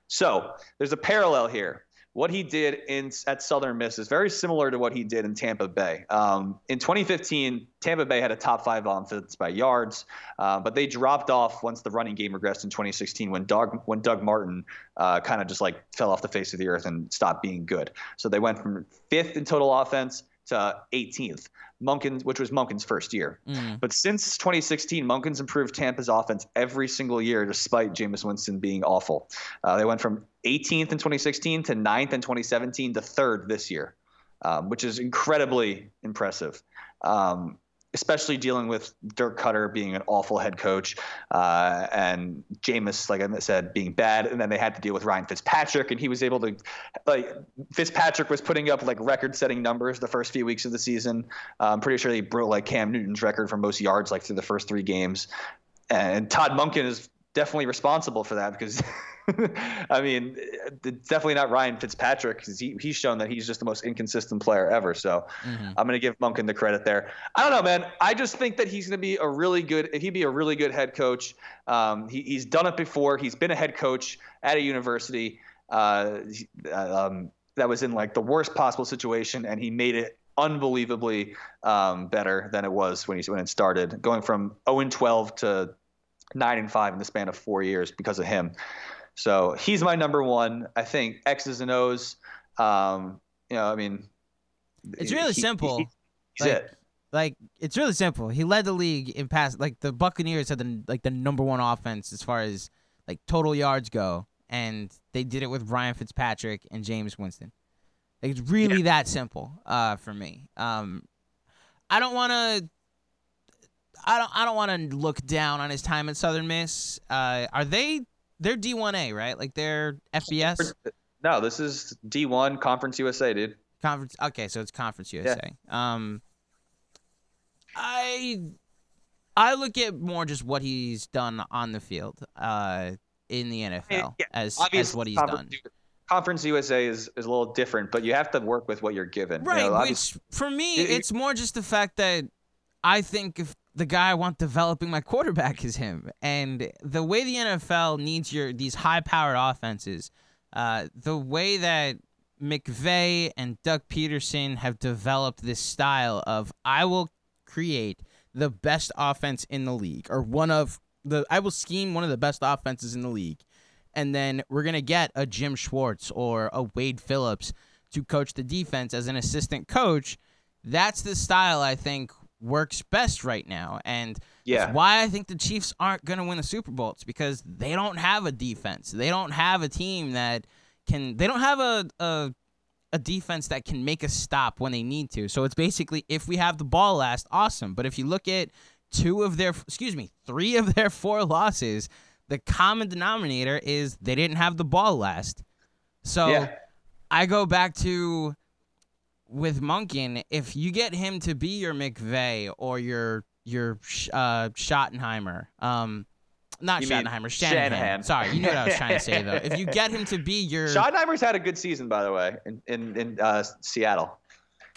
So there's a parallel here what he did in at Southern Miss is very similar to what he did in Tampa Bay. Um, in 2015, Tampa Bay had a top five offense by yards, uh, but they dropped off once the running game regressed in 2016 when Doug when Doug Martin uh, kind of just like fell off the face of the earth and stopped being good. So they went from fifth in total offense to 18th. Monken's, which was Monken's first year. Mm. But since 2016, Monken's improved Tampa's offense every single year, despite Jameis Winston being awful. Uh, they went from 18th in 2016 to 9th in 2017 to third this year, um, which is incredibly impressive. Um, especially dealing with Dirk Koetter being an awful head coach uh, and Jameis, like I said, being bad. And then they had to deal with Ryan Fitzpatrick, and he was able to, like, Fitzpatrick was putting up like record setting numbers the first few weeks of the season. Uh, I'm pretty sure they broke like Cam Newton's record for most yards like through the first three games. And Todd Monken is definitely responsible for that because <laughs> <laughs> I mean, definitely not Ryan Fitzpatrick because he, he's shown that he's just the most inconsistent player ever. So mm-hmm. I'm going to give Monken the credit there. I don't know, man. I just think that he's going to be a really good. He'd be a really good head coach. Um, he, he's done it before. He's been a head coach at a university uh, um, that was in like the worst possible situation, and he made it unbelievably um, better than it was when he when it started, going from 0 and 12 to nine and five in the span of four years because of him. So he's my number one. I think X's and O's. Um, you know, I mean, it's really he, simple. He, he's like, it. Like it's really simple. He led the league in pass. Like the Buccaneers had the like the number one offense as far as like total yards go, and they did it with Ryan Fitzpatrick and Jameis Winston. Like, it's really yeah. that simple uh, for me. Um, I don't want to. I don't. I don't want to look down on his time at Southern Miss. Uh, are they they're D1A, right? Like they're FBS. No, this is D1 Conference USA, dude. Conference. Okay, so it's Conference USA. Yeah. Um, I I look at more just what he's done on the field, uh, in the NFL yeah, as as what he's done. Conference USA is, is a little different, but you have to work with what you're given. Right. You know, which for me, it, it's more just the fact that I think if the guy I want developing my quarterback is him. And the way the NFL needs your these high powered offenses, uh, the way that McVay and Doug Pederson have developed this style of I will create the best offense in the league or one of the I will scheme one of the best offenses in the league. And then we're gonna get a Jim Schwartz or a Wade Phillips to coach the defense as an assistant coach. That's the style I think works best right now. And yeah. why I think the Chiefs aren't going to win the Super Bowl. It's because they don't have a defense. They don't have a team that can, they don't have a, a, a defense that can make a stop when they need to. So it's basically if we have the ball last, awesome. But if you look at two of their, excuse me, three of their four losses, the common denominator is they didn't have the ball last. So yeah. I go back to with Monken, if you get him to be your McVay or your your uh, Schottenheimer, um, not you Schottenheimer, Shanahan. Shanahan. Sorry, you know what I was trying to say though. If you get him to be your Schottenheimer's had a good season by the way in in, in uh, Seattle.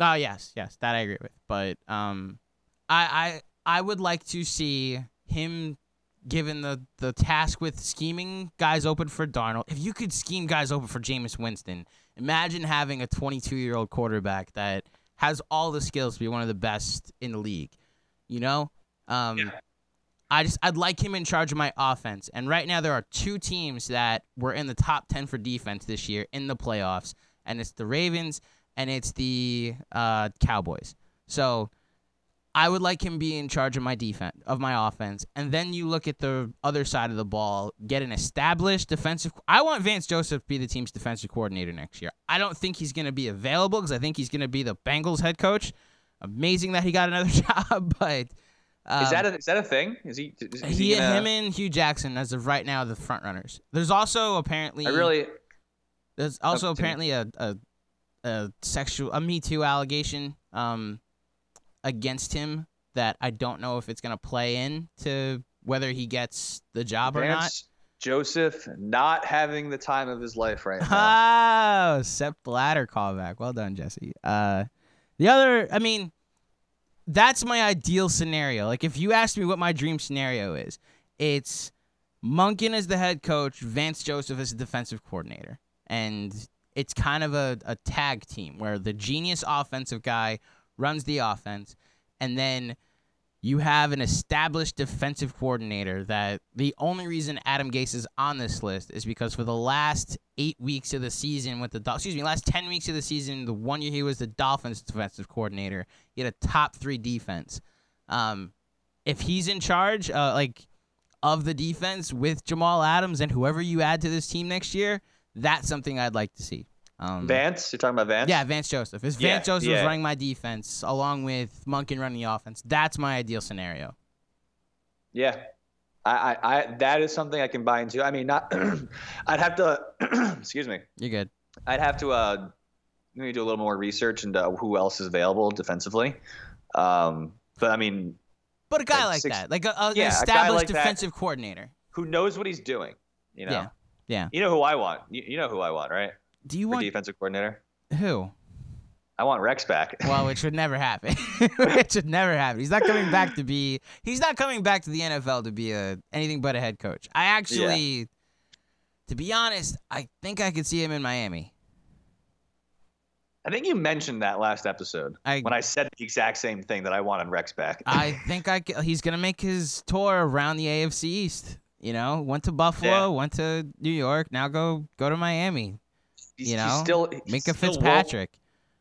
Oh yes, yes, that I agree with. But um, I I I would like to see him given the the task with scheming guys open for Darnold. If you could scheme guys open for Jameis Winston Imagine having a 22 year old quarterback that has all the skills to be one of the best in the league. You know, um, yeah. I just I'd like him in charge of my offense. And right now there are two teams that were in the top ten for defense this year in the playoffs, and it's the Ravens and it's the uh, Cowboys. So I would like him be in charge of my defense of my offense, and then you look at the other side of the ball, get an established defensive. I want Vance Joseph to be the team's defensive coordinator next year. I don't think he's going to be available because I think he's going to be the Bengals head coach. Amazing that he got another <laughs> job, but um, is that a, is that a thing? Is he? Is, is he, he gonna... him and Hue Jackson as of right now the front runners. There's also apparently. I really. There's also apparently a, a a sexual a Me Too allegation. Um, against him that I don't know if it's going to play in to whether he gets the job Vance or not. Joseph not having the time of his life right <laughs> now. Oh, Sepp Blatter callback. Well done, Jesse. Uh, the other, I mean, that's my ideal scenario. Like, if you ask me what my dream scenario is, it's Monken as the head coach, Vance Joseph as the defensive coordinator. And it's kind of a, a tag team where the genius offensive guy runs the offense, and then you have an established defensive coordinator that the only reason Adam Gase is on this list is because for the last eight weeks of the season with the excuse me, last ten weeks of the season, the one year he was the Dolphins defensive coordinator, he had a top three defense. Um, if he's in charge, uh, like of the defense with Jamal Adams and whoever you add to this team next year, that's something I'd like to see. Um, Vance, you're talking about Vance? Yeah, Vance Joseph. If yeah, Vance Joseph yeah. running my defense along with Monken running the offense, that's my ideal scenario. Yeah, I, I, I that is something I can buy into. I mean, not. <clears throat> I'd have to. <clears throat> excuse me. You're good. I'd have to uh, maybe do a little more research into who else is available defensively. Um, but I mean, but a guy like, six, that, like a, a, yeah, an established like defensive coordinator who knows what he's doing. You know. Yeah. Yeah. You know who I want. You, you know who I want, right? Do you want defensive coordinator? Who? I want Rex back. <laughs> well, it should never happen. <laughs> it should never happen. He's not coming back to be. He's not coming back to the NFL to be a anything but a head coach. I actually, yeah. to be honest, I think I could see him in Miami. I think you mentioned that last episode I, when I said the exact same thing that I wanted Rex back. I <laughs> think I he's gonna make his tour around the AFC East. You know, went to Buffalo, yeah. went to New York, now go go to Miami. He's, you know, he's still Minkah Fitzpatrick.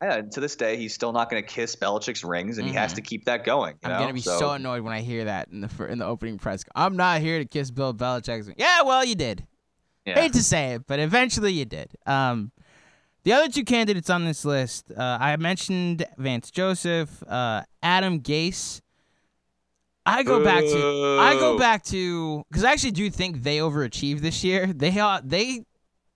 Yeah, to this day, he's still not going to kiss Belichick's rings, and mm-hmm. he has to keep that going. I'm going to be so. so. annoyed when I hear that in the in the opening press. I'm not here to kiss Bill Belichick's. Yeah, well, you did. Yeah. Hate to say it, but eventually you did. Um, the other two candidates on this list, uh, I mentioned Vance Joseph, uh, Adam Gase. I go back to I go back to because I actually do think they overachieved this year. They they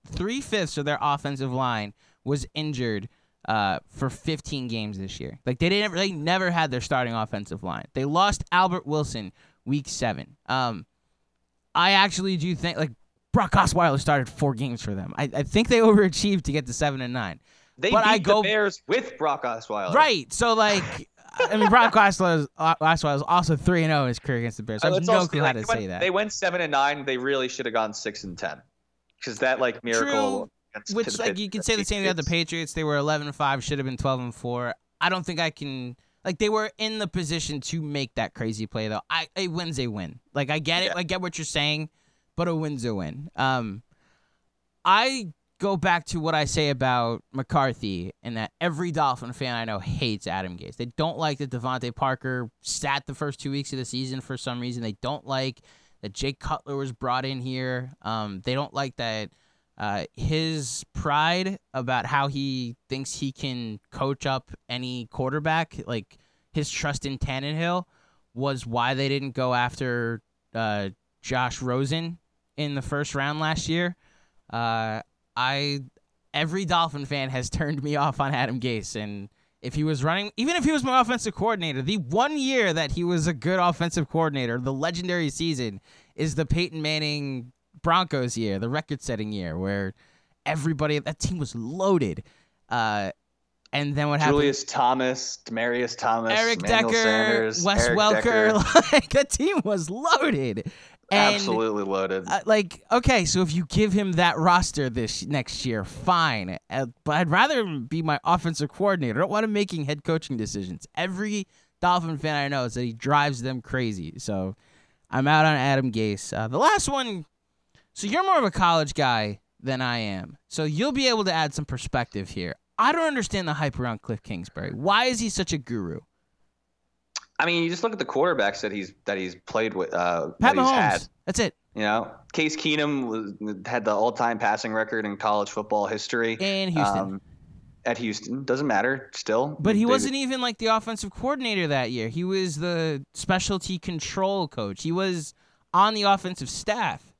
three fifths of their offensive line was injured uh, for 15 games this year. Like they didn't, they never had their starting offensive line. They lost Albert Wilson week seven. Um, I actually do think like Brock Osweiler started four games for them. I, I think they <laughs> overachieved to get to seven and nine. They but beat I go, the Bears with Brock Osweiler. Right. So like. I mean, Brock Osweiler, was also three and zero oh in his career against the Bears. So I have no clue how to say that. They went seven and nine. They really should have gone six and ten because that like miracle. True. Which like you can say the same about the Patriots. They were 11 and five, should have been 12 and four. I don't think I can. Like they were in the position to make that crazy play though. I a win's a win. Like I get it. Yeah. I get what you're saying, but a win's a win. Um, I go back to what I say about McCarthy and that every Dolphin fan I know hates Adam Gase. They don't like that DeVante Parker sat the first two weeks of the season for some reason. They don't like that Jay Cutler was brought in here. Um, they don't like that uh, his pride about how he thinks he can coach up any quarterback, like his trust in Tannehill, was why they didn't go after uh, Josh Rosen in the first round last year. Uh, I every Dolphin fan has <laughs> turned me off on Adam Gase, and if he was running, even if he was my offensive coordinator, the one year that he was a good offensive coordinator, the legendary season, is the Peyton Manning Broncos year, the record setting year, where everybody, that team was loaded. Uh, and then what happened? Julius Thomas, Demaryius Thomas, Eric Decker, Sanders, Wes Eric Welker. Decker. <laughs> Like, that team was loaded. And, Absolutely loaded. Uh, like, okay, so if you give him that roster this next year, fine. Uh, but I'd rather be my offensive coordinator. I don't want him making head coaching decisions. Every Dolphin fan I know is that he drives them crazy. So I'm out on Adam Gase. Uh, the last one. So you're more of a college guy than I am. So you'll be able to add some perspective here. I don't understand the hype around Kliff Kingsbury. Why is he such a guru? I mean, you just look at the quarterbacks that he's that he's played with. Uh, Pat that he's Mahomes. had. That's it. You know, Case Keenum was, had the all-time passing record in college football history. In Houston. Um, at Houston, doesn't matter still. But he They- wasn't even like the offensive coordinator that year. He was the specialty control coach. He was on the offensive staff.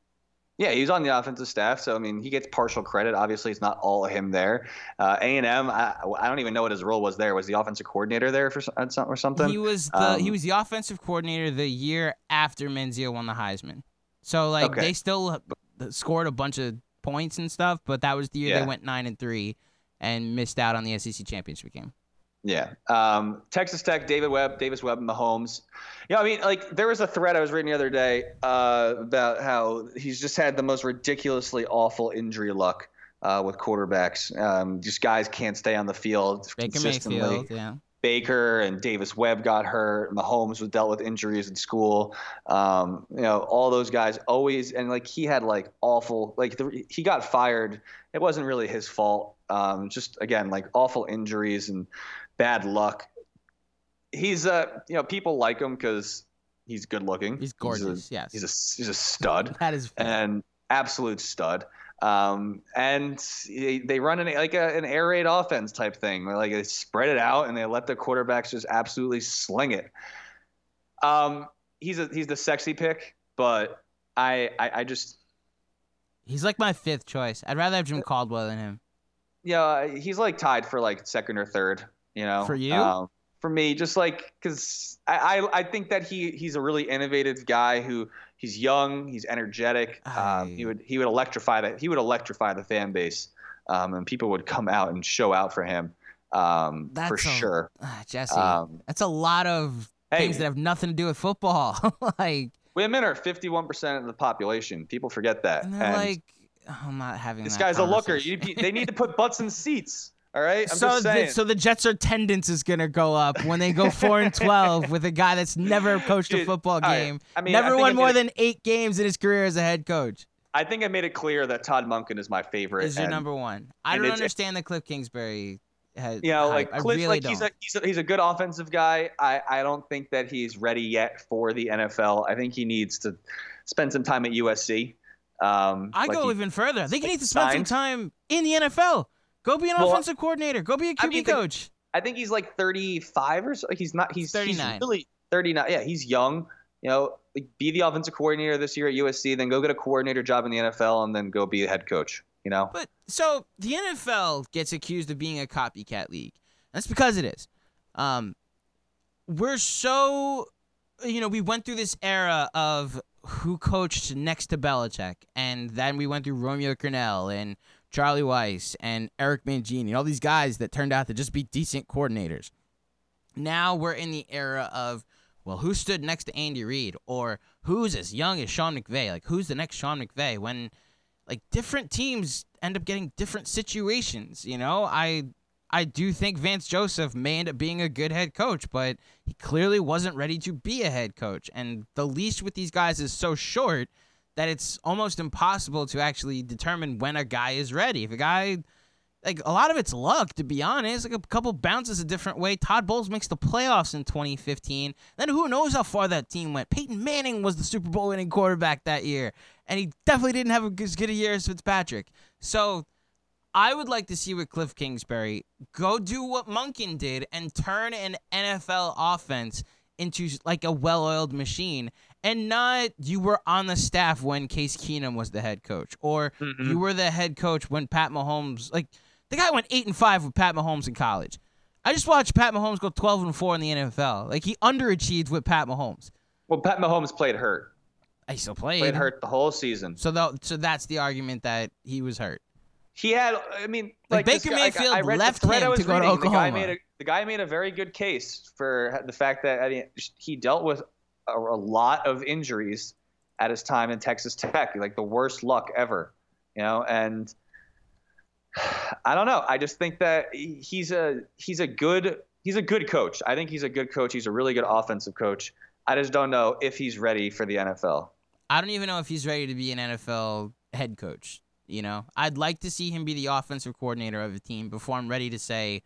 Yeah, he was on the offensive staff, so I mean, he gets partial credit. Obviously, it's not all of him there. Uh, A and M, I, I don't even know what his role was there. Was the offensive coordinator there for some- or something? He was the Um, he was the offensive coordinator the year after Manziel won the Heisman. So like Okay. they still scored a bunch of points and stuff, but that was the year they went nine and three and missed out on the SEC championship game. Yeah. Um, Texas Tech, David Webb, Davis Webb, and Mahomes. Yeah, I mean, like there was a thread I was reading the other day uh, about how he's just had the most ridiculously awful injury luck uh, with quarterbacks. Um, just guys can't stay on the field Baker consistently. Mayfield, yeah. Baker and Davis Webb got hurt. Mahomes was dealt with injuries in school. Um, you know, all those guys always and like he had like awful like the, he got fired. It wasn't really his fault. Um, just again like awful injuries and bad luck. He's uh you know people like him because he's good looking. He's a- gorgeous, yes. He's a he's a stud <laughs> That is and absolute stud. Um, and they they run an like a, an air raid offense type thing. Like they spread it out and they let the quarterbacks just absolutely sling it. Um, he's a he's the sexy pick, but I I, I just he's like my fifth choice. I'd rather have Jim Caldwell than him. yeah he's like tied for like second or third. You know, For you? Um, for me, just like because I, I I think that he he's a really innovative guy who he's young, he's energetic. Um, I- he would he would electrify the he would electrify the fan base, um, and people would come out and show out for him, um, for a- sure. Ah, Jesse, Um, that's a lot of hey, things that have nothing to do with football. <laughs> like, women are fifty one percent of the population. People forget that. and they're And like, oh, I'm not having this that guy's a looker. You, they need to put butts in seats. All right, I'm so, just saying. the, so the Jets' attendance is gonna go up when they go four and twelve with a guy that's never coached a football right. game, I mean, never think won more it- than eight games in his career as a head coach. I think I made it clear that Todd Monken is my favorite. Is your and- number one? I don't understand the Kliff Kingsbury. Head, you know, like I Kliff, really like don't. he's a, he's a he's a good offensive guy. I I don't think that he's ready yet for the NFL. I think he needs to spend some time at USC. Um, I like go he- even further. I think you need to spend some time in the NFL. Go be an Well, offensive coordinator. Go be a QB I mean, the- coach. I think he's like 35 or so. He's not. He's 39. He's really 39. Yeah, he's young. You know, like be the offensive coordinator this year at USC, then go get a coordinator job in the NFL, and then go be a head coach. You know, But so the NFL gets accused of being a copycat league. That's because it is. Um, we're so, you know, we went through this era of who coached next to Belichick, and then we went through Romeo Crennel and Charlie Weis and Eric Mangini, and all these guys that turned out to just be decent coordinators. Now we're in the era of, well, who stood next to Andy Reid, or who's as young as Sean McVay? Like, who's the next Sean McVay? When like different teams end up getting different situations. You know, I I do think Vance Joseph may end up being a good head coach, but he clearly wasn't ready to be a head coach. And the leash with these guys is so short that it's almost impossible to actually determine when a guy is ready. If a guy like a lot of it's luck, to be honest. Like a couple bounces a different way. Todd Bowles makes the playoffs in 2015. Then who knows how far that team went? Peyton Manning was the Super Bowl winning quarterback that year, and he definitely didn't have as good a year as Fitzpatrick. So I would like to see with Kliff Kingsbury go do what Monken did and turn an NFL offense into like a well-oiled machine and not you were on the staff when Case Keenum was the head coach or Mhm. you were the head coach when Pat Mahomes like the guy went 8 and 5 with Pat Mahomes in college. I just watched Pat Mahomes go 12 and 4 in the NFL. Like he underachieved with Pat Mahomes. well, Pat Mahomes played hurt. I still played. Played hurt the whole season. So though, so that's the argument that he was hurt. He had, I mean, Like, like, Baker guy- like, Mayfield I left the him to go to reading. The guy, Oklahoma. made a, the guy made a very good case for the fact that I mean, he dealt with a, a lot of injuries at his time in Texas Tech, like the worst luck ever, you know. And <sighs> I don't know. I just think that he's a he's a good he's a good coach. I think he's a good coach. He's a really good offensive coach. I just don't know if he's ready for the NFL. I don't even know if he's ready to be an NFL head coach. You know, I'd like to see him be the offensive coordinator of a team before I'm ready to say,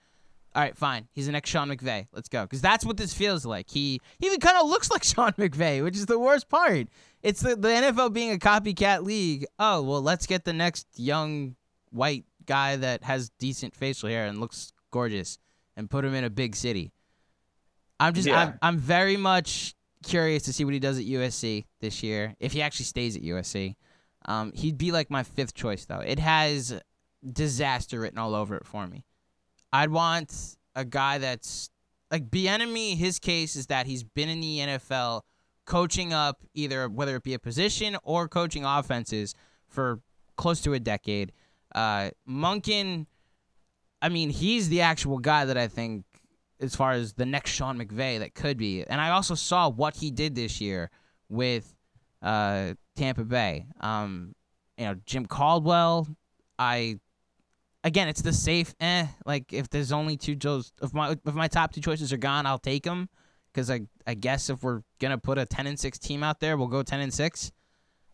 all right, fine, he's the next Sean McVay. Let's go, because that's what this feels like. He, he even kind of looks <laughs> like Sean McVay, which is the worst part. It's the the NFL being a copycat league. Oh well, let's get the next young white guy that has decent facial hair and looks gorgeous and put him in a big city. I'm just Yeah. I'm I'm very much curious to see what he does at USC this year. If he actually stays at USC, um, he'd be like my fifth choice though. It has disaster written all over it for me. I'd want a guy that's like Bieniemy. His case is that he's been in the NFL, coaching up either whether it be a position or coaching offenses for close to a decade. Uh, Monken, I mean, he's the actual guy that I think, as far as the next Sean McVay, that could be. And I also saw what he did this year with uh, Tampa Bay. Um, you know, Jim Caldwell. I again, it's the safe. Eh, like if there's only two Joes, if my if my top two choices are gone, I'll take them. Because I I guess if we're gonna put a ten and six team out there, we'll go ten and six.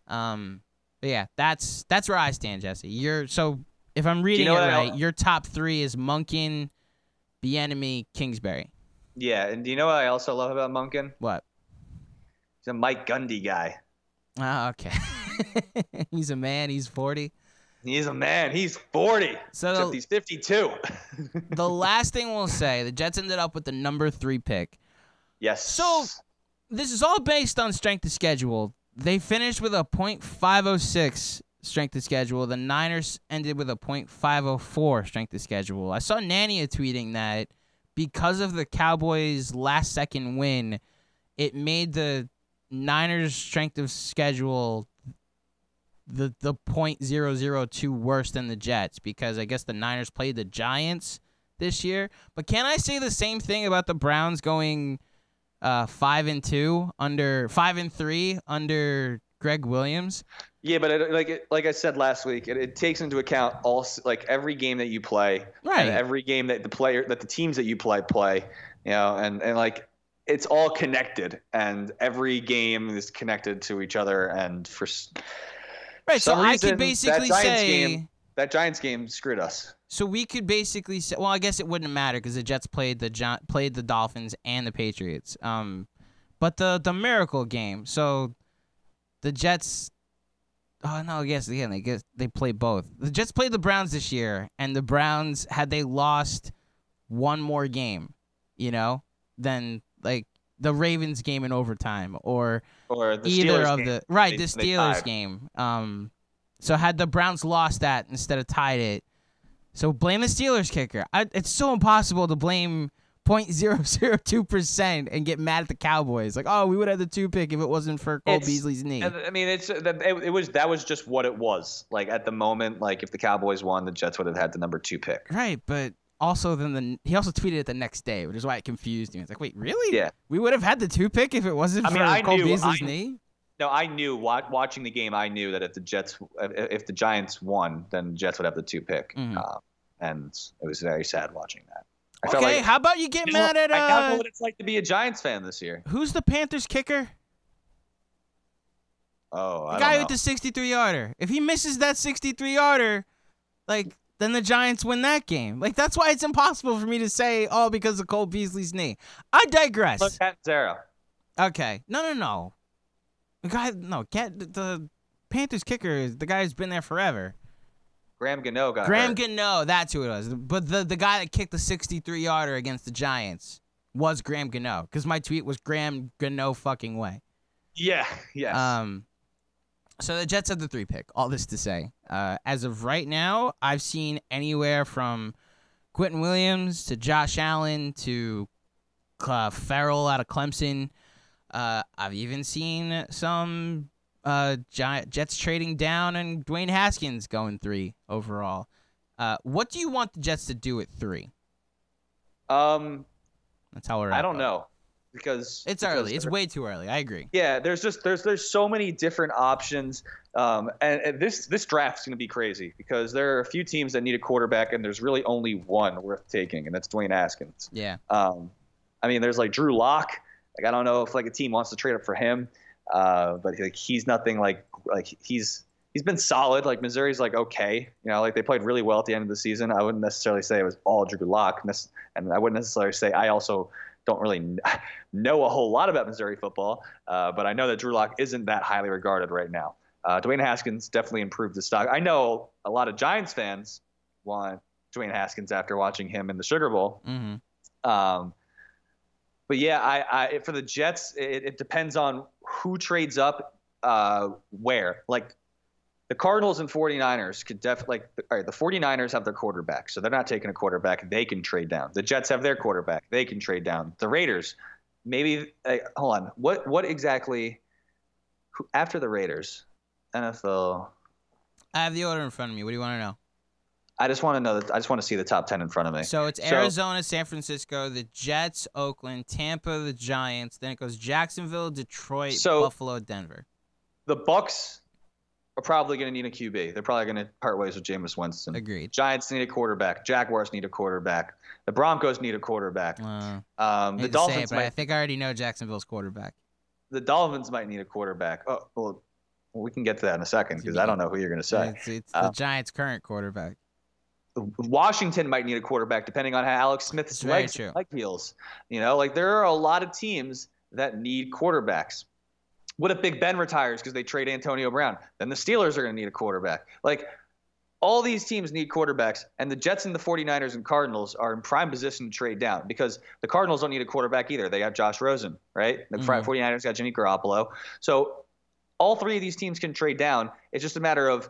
Um, but yeah, that's that's where I stand, Jesse. You're so if I'm reading know it right, your top three is Monken, Bieniemy, Kingsbury. Yeah, and do you know what I also love about Monken? What? He's a Mike Gundy guy. Ah, okay. <laughs> he's a man. He's forty. He's a man. He's 40. So the- he's 52. <laughs> The last thing we'll say, the Jets ended up with the number three pick. yes. So this is all based on strength of schedule. They finished with a .506 strength of schedule. The Niners ended with a .504 strength of schedule. I saw Nania tweeting that because of the Cowboys' last second win, it made the Niners' strength of schedule the the .002 worse than the Jets because I guess the Niners played the Giants this year. But can I say the same thing about the Browns going uh, five and two under five and three under Gregg Williams? yeah, but it, like it, like I said last week, it, it takes into account all like every game that you play, Right. every game that the player that the teams that you play play, you know, and and like it's all connected, and every game is connected to each other, and for Right. So some I reason, could that basically Giants say. game- that Giants game screwed us. So we could basically say, well, I guess it wouldn't matter because the Jets played the Gi- played the Dolphins and the Patriots. Um, but the the miracle game. So the Jets. Oh no! Yes, again, they guess they played both. The Jets played the Browns this year, and the Browns had they lost one more game, you know, then like the Ravens game in overtime or Or the either Steelers of game. the right They- the Steelers game. Um, so had the Browns lost that instead of tied it, so blame the Steelers kicker. I, it's so impossible to blame 0.002 percent and get mad at the Cowboys. Like, oh, we would have the two pick if it wasn't for Cole It's- Beasley's knee. I mean, it's it was that was just what it was. Like at the moment, like if the Cowboys won, the Jets would have had the number two pick. Right, but also then the he also tweeted it the next day, which is why it confused me. It's like, wait, really? Yeah. We would have had the two pick if it wasn't I for mean, I Cole knew- Beasley's I- knee. No, I knew watching the game. I knew that if the Jets, if the Giants won, then the Jets would have the two pick, Mhm. uh, and it was very sad watching that. I Okay, like, how about you get you know, mad at I now know uh, what it's like to be a Giants fan this year. who's the Panthers kicker? Oh, I The don't guy with the 63 yarder. If he misses that 63 yarder, like then the Giants win that game. Like that's why it's impossible for me to say, oh, because of Cole Beasley's knee. I digress. Look, Zero. Okay, no, no, no. The guy, no, get the, the Panthers kicker is the guy who's been there forever. Graham Gano got Graham hurt. Gano, that's who it was. But the the guy that kicked the 63 yarder against the Giants was Graham Gano because my tweet was Graham Gano fucking way. Yeah. <laughs> Yes. Um, so the Jets have the three pick. All this to say, uh, as of right now, I've seen anywhere from Quinnen Williams to Josh Allen to uh, Ferrell out of Clemson. Uh, I've even seen some uh, Gi- Jets trading down and Dwayne Haskins going three overall. Uh, what do you want the Jets to do at three? um, That's how we're. I don't know. Because It's because early. It's way too early. I agree. yeah, there's just there's there's so many different options, um, and, and this this draft's going to be crazy because there are a few teams that need a quarterback, and there's really only one worth taking, and that's Dwayne Haskins. Yeah. Um, I mean, there's like Drew Lock. Like I don't know if like a team wants to trade up for him, uh, but like he's nothing like like he's he's been solid. Like Missouri's like okay, you know, like they played really well at the end of the season. I wouldn't necessarily say it was all Drew Lock, and I wouldn't necessarily say I also don't really <laughs> know a whole lot about Missouri football, uh, but I know that Drew Lock isn't that highly regarded right now. Uh, Dwayne Haskins definitely improved the stock. I know a lot of Giants fans want Dwayne Haskins after watching him in the Sugar Bowl. Mm-hmm. Um, but yeah, I, I for the Jets, it, it depends on who trades up uh, where. Like the Cardinals and 49ers could definitely like all right, the 49ers have their quarterback, so they're not taking a quarterback. They can trade down. The Jets have their quarterback. They can trade down. The Raiders, maybe uh, hold on. What what exactly who, after the Raiders? NFL I have the order in front of me. What do you want to know? I just want to know that I just want to see the top 10 in front of me. So it's So- Arizona, San Francisco, the Jets, Oakland, Tampa, the Giants. Then it goes Jacksonville, Detroit, So- Buffalo, Denver. the Bucks are probably going to need a QB. They're probably going to part ways with Jameis Winston. Agreed. Giants need a quarterback. Jaguars need a quarterback. The Broncos need a quarterback. Uh, Um, the hate to say it, Dolphins but I think I already know Jacksonville's quarterback. The Dolphins might need a quarterback. Oh, well, we can get to that in a second because I don't know who you're going to say. It's, it's the Um, Giants' current quarterback. Washington might need a quarterback depending on how Alex Smith's legs leg heals. You know, like there are a lot of teams that need quarterbacks. What if Big Ben retires because they trade Antonio Brown? Then the Steelers are going to need a quarterback. Like all these teams need quarterbacks, and the Jets and the 49ers and Cardinals are in prime position to trade down because the Cardinals don't need a quarterback either. They have Josh Rosen, right? The Mhm. 49ers got Jimmy Garoppolo. So all three of these teams can trade down. It's just a matter of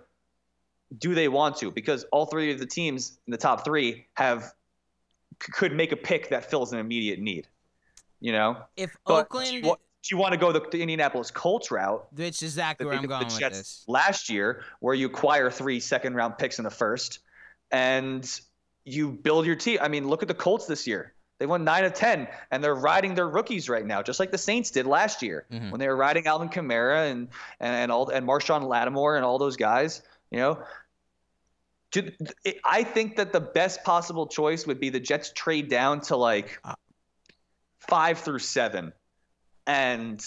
do they want to? Because all three of the teams in the top three have could make a pick that fills an immediate need. You know, If but Oakland, do you, want, do you want to go the, the Indianapolis Colts route? which is exactly where I'm going the with Jets this. last year, where you acquire three second round picks in the first, and you build your team. I mean, look at the Colts this year. They won nine of ten, and they're riding their rookies right now, just like the Saints did last year Mhm. when they were riding Alvin Kamara and and, and all and Marshon Lattimore and all those guys. You know, I think that the best possible choice would be the Jets trade down to like Uh. five through seven, and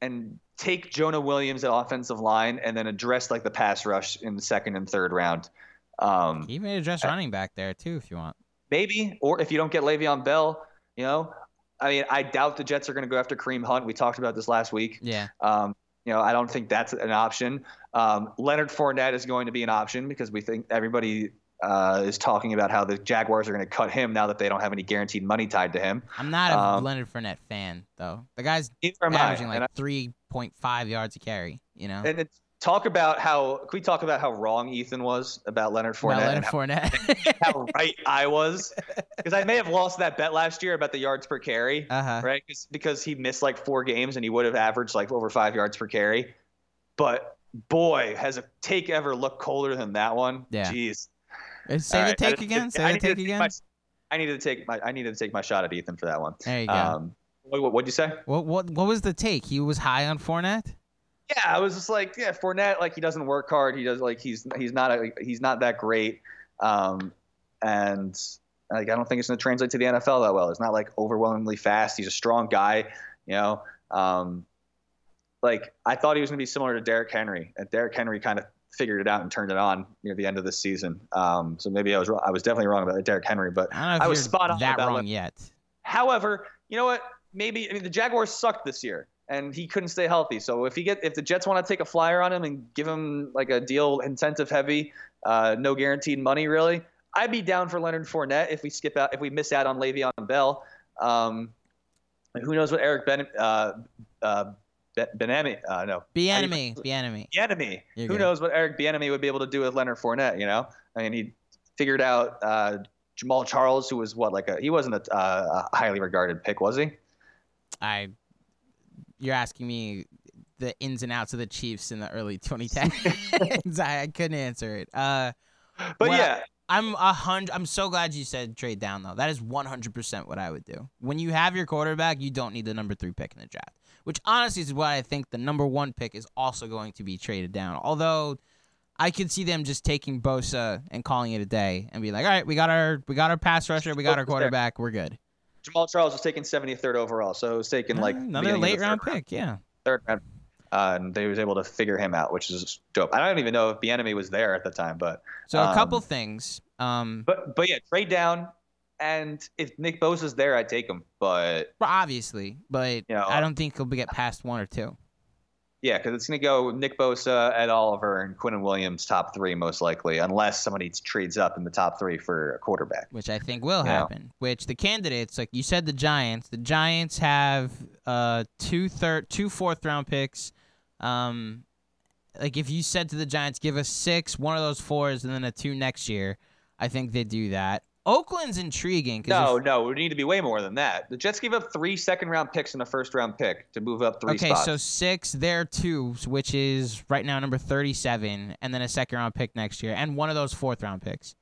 and take Jonah Williams at offensive line, and then address like the pass rush in the second and third round. Um, You may address running back there too if you want. maybe, or if you don't get Le'Veon Bell, you know, I mean, I doubt the Jets are going to go after Kareem Hunt. We talked about this last week. Yeah. Um, you know, I don't think that's an option. Um, Leonard Fournette is going to be an option because we think everybody uh, is talking about how the Jaguars are going to cut him now that they don't have any guaranteed money tied to him. I'm not a Um, Leonard Fournette fan though. The guy's I. averaging And like 3.5 yards a carry. You know. And it's, talk about how can we talk about how wrong Ethan was about Leonard Fournette About Leonard how, Fournette. <laughs> how right I was <laughs> because I may have lost that bet last year about the yards per carry, uh huh. right? 'Cause- because he missed like four games and he would have averaged like over five yards per carry. But boy, has a take ever looked colder than that one? Yeah. Jeez. Say All the right, take again. Say I the take again. my- I needed to take my I needed to take my shot at Ethan for that one. There you go. Um, what, what'd you say? what what what was the take? He was high on Fournette. Yeah, I was just like, yeah, Fournette, like he doesn't work hard. He does like he's he's not a, he's not that great, um, and like I don't think it's going to translate to the NFL that well. It's not like overwhelmingly fast. He's a strong guy, you know. Um, like I thought he was going to be similar to Derrick Henry, and Derrick Henry kind of figured it out and turned it on near the end of the season. Um, so maybe I was. I was definitely wrong about Derrick Henry, but I don't know if I was spot on that about wrong yet. However, you know what? Maybe I mean the Jaguars sucked this year, and he couldn't stay healthy. So if he get if the Jets want to take a flyer on him and give him like a deal incentive heavy, uh, no guaranteed money really, I'd be down for Leonard Fournette if we skip out if we miss out on Le'Veon Bell. Um, who knows what Eric Ben uh, uh, Benami uh, no Bieniemy, Bieniemy. Bieniemy. Who good. knows what Eric Bieniemy would be able to do with Leonard Fournette? You know, I mean, he figured out uh, Jamaal Charles, who was what like a he wasn't a, uh, a highly regarded pick, was he? I. You're asking me the ins and outs of the Chiefs in the early 2010s. <laughs> I, I couldn't answer it. Uh, But Well- yeah, I'm a hundred. I'm so glad you said trade down though. That is 100 percent what I would do. When you have your quarterback, you don't need the number three pick in the draft. Which honestly is why I think the number one pick is also going to be traded down. Although I could see them just taking Bosa and calling it a day and be like, all right, we got our we got our pass rusher, we got our quarterback, we're good. Jamaal Charles was taken 73rd overall, so it was taken like Uh, another late round pick, yeah. third round. Uh, and they was able to figure him out, which is dope. I don't even know if the enemy was there at the time, but So a couple Um, things. Um, but but yeah, trade down. And if Nick Bosa's there, I'd take him. But obviously, but You know, I don't think he'll get past one or two. yeah, because it's gonna go Nick Bosa, Ed Oliver, and Quinnen Williams top three most likely, unless somebody trades up in the top three for a quarterback. which I think will Yeah. happen. Which the candidates, like you said, the Giants. The Giants have uh two third, two fourth round picks. Um, like if you said to the Giants, give us six, one of those fours, and then a two next year, I think they do that. Oakland's intriguing. No, if- no, we need to be way more than that. The Jets gave up three second round picks and a first round pick to move up three okay, spots. so six, there two, which is right now number thirty-seven, and then a second round pick next year, and one of those fourth round picks.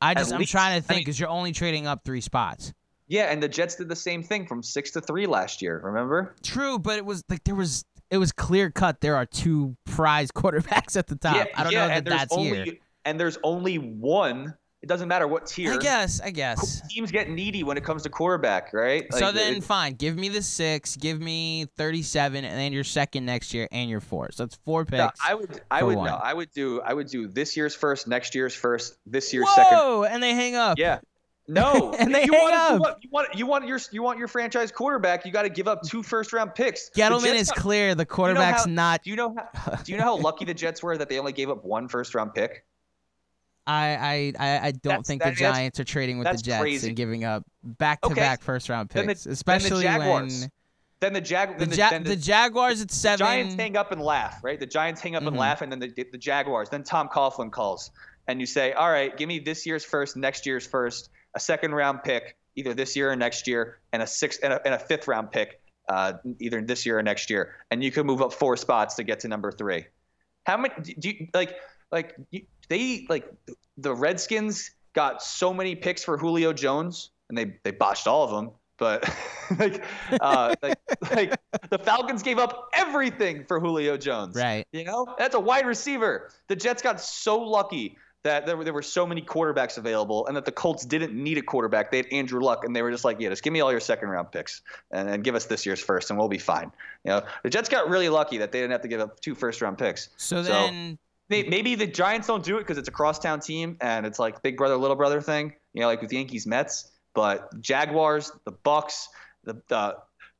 I At just I'm least- trying to I think mean- because you're only trading up three spots. yeah, and the Jets did the same thing from six to three last year. Remember? True, but it was like there was it was clear cut. There are two prize <laughs> quarterbacks at the top. yeah, I don't yeah, know that that's only here. and there's only one. It doesn't matter what tier. I guess. I guess. Teams get needy when it comes to quarterback, right? so then, fine. Give me the six. Give me thirty-seven, and then your second next year and your four. So it's four picks. no, I would, I would, one. no, I would do, I would do this year's first, next year's first, this year's second. Whoa! And they hang up. Yeah. <laughs> No, And they you hang want, up. You want, you want, you want your, you want your franchise quarterback. You got to give up two first round picks. Gettleman is clear. The you know quarterback's how- not. Do you know how? Do you know how lucky the Jets were that they only gave up one first round pick? I, I, I, don't That's- think that- the Giants are trading with the Jets crazy. and giving up back-to-back first-round Then the- picks, then the especially Jaguars. when Then the Jag, the, then the, ja- then the Jaguars at seven. Giants hang up and laugh, right? The Giants hang up Mhm. and laugh, and then the, the Jaguars. Then Tom Coughlin calls, and you say, "All right, give me this year's first, next year's first, a second round pick, either this year or next year, and a sixth and a, and a fifth round pick, uh, either this year or next year, and you can move up four spots to get to number three. How many do you like? Like they like the Redskins got so many picks for Julio Jones, and they they botched all of them. But <laughs> like, uh, <laughs> like, like the Falcons gave up everything for Julio Jones. Right. You know, that's a wide receiver. The Jets got so lucky that there were, there were so many quarterbacks available, and that the Colts didn't need a quarterback. They had Andrew Luck, and they were just like, "Yeah, just give me all your second round picks, and, and give us this year's first, and we'll be fine." You know, the Jets got really lucky that they didn't have to give up two first round picks. So So- then, Maybe the Giants don't do it because it's a crosstown team and it's like big brother little brother thing, you know, like with the Yankees Mets. But Jaguars, the Bucks, the the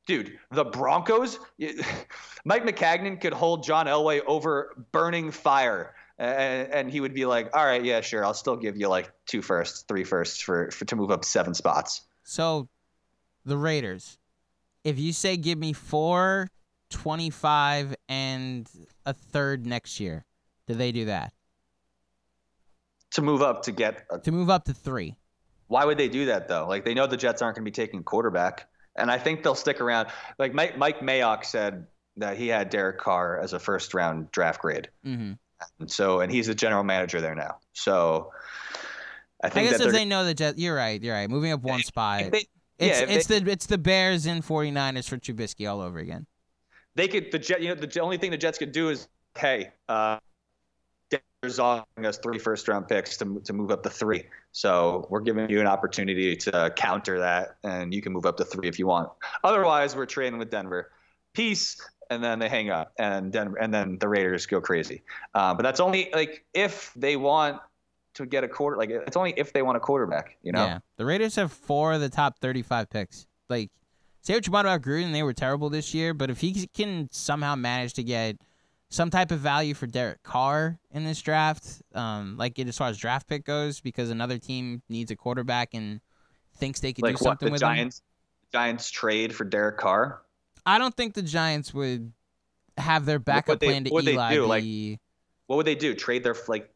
dude, the Broncos. <laughs> Mike Maccagnan could hold John Elway over burning fire, and, and he would be like, "All right, yeah, sure, I'll still give you like two firsts, three firsts for, for to move up seven spots." so the Raiders. If you say give me four, 25, and a third next year, do they do that To move up to get, a, to move up to three? why would they do that though? Like they know the Jets aren't going to be taking quarterback, and I think they'll stick around. Like Mike Mike Mayock said that he had Derek Carr as a first round draft grade. Mm-hmm. And so, and he's the general manager there now. So, I think I guess if they're, know the Jets, you're right. You're right. Moving up one spot. they, it's yeah, it's they, the it's the Bears and 49ers for Trubisky all over again. they could the Jet. You know, the only thing the Jets could do is, hey, uh, Denver's offering us three first round picks to to move up to three. So we're giving you an opportunity to counter that, and you can move up to three if you want. Otherwise, we're trading with Denver. Peace. And then they hang up, and Denver, and then the Raiders go crazy. Uh, but that's only like if they want to get a quarter. Like it's only if they want a quarterback. You know. Yeah. The Raiders have four of the top 35 picks. Like, say what you want about Gruden, they were terrible this year, but if he can somehow manage to get some type of value for Derek Carr in this draft, um, like as far as draft pick goes, because another team needs a quarterback and thinks they could like do what something the with him. Giants Giants trade for Derek Carr. I don't think the Giants would have their backup they- plan to what would they Eli do, like- What would they do? Trade their like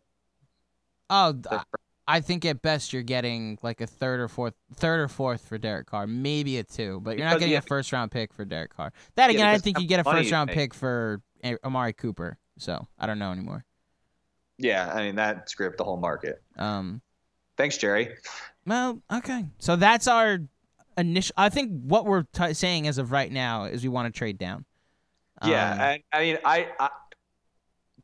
Oh, their I think at best you're getting like a third or fourth, third or fourth for Derek Carr, maybe a two, but you're not getting yeah, a first round pick for Derek Carr. That Yeah, again, I because think you get a first round pick for Amari Cooper. So I don't know anymore. Yeah, I mean that script the whole market. Um, Thanks, Jerry. well, okay. So that's our initial. I think what we're t- saying as of right now is we want to trade down. Yeah, Um, and I mean, I, I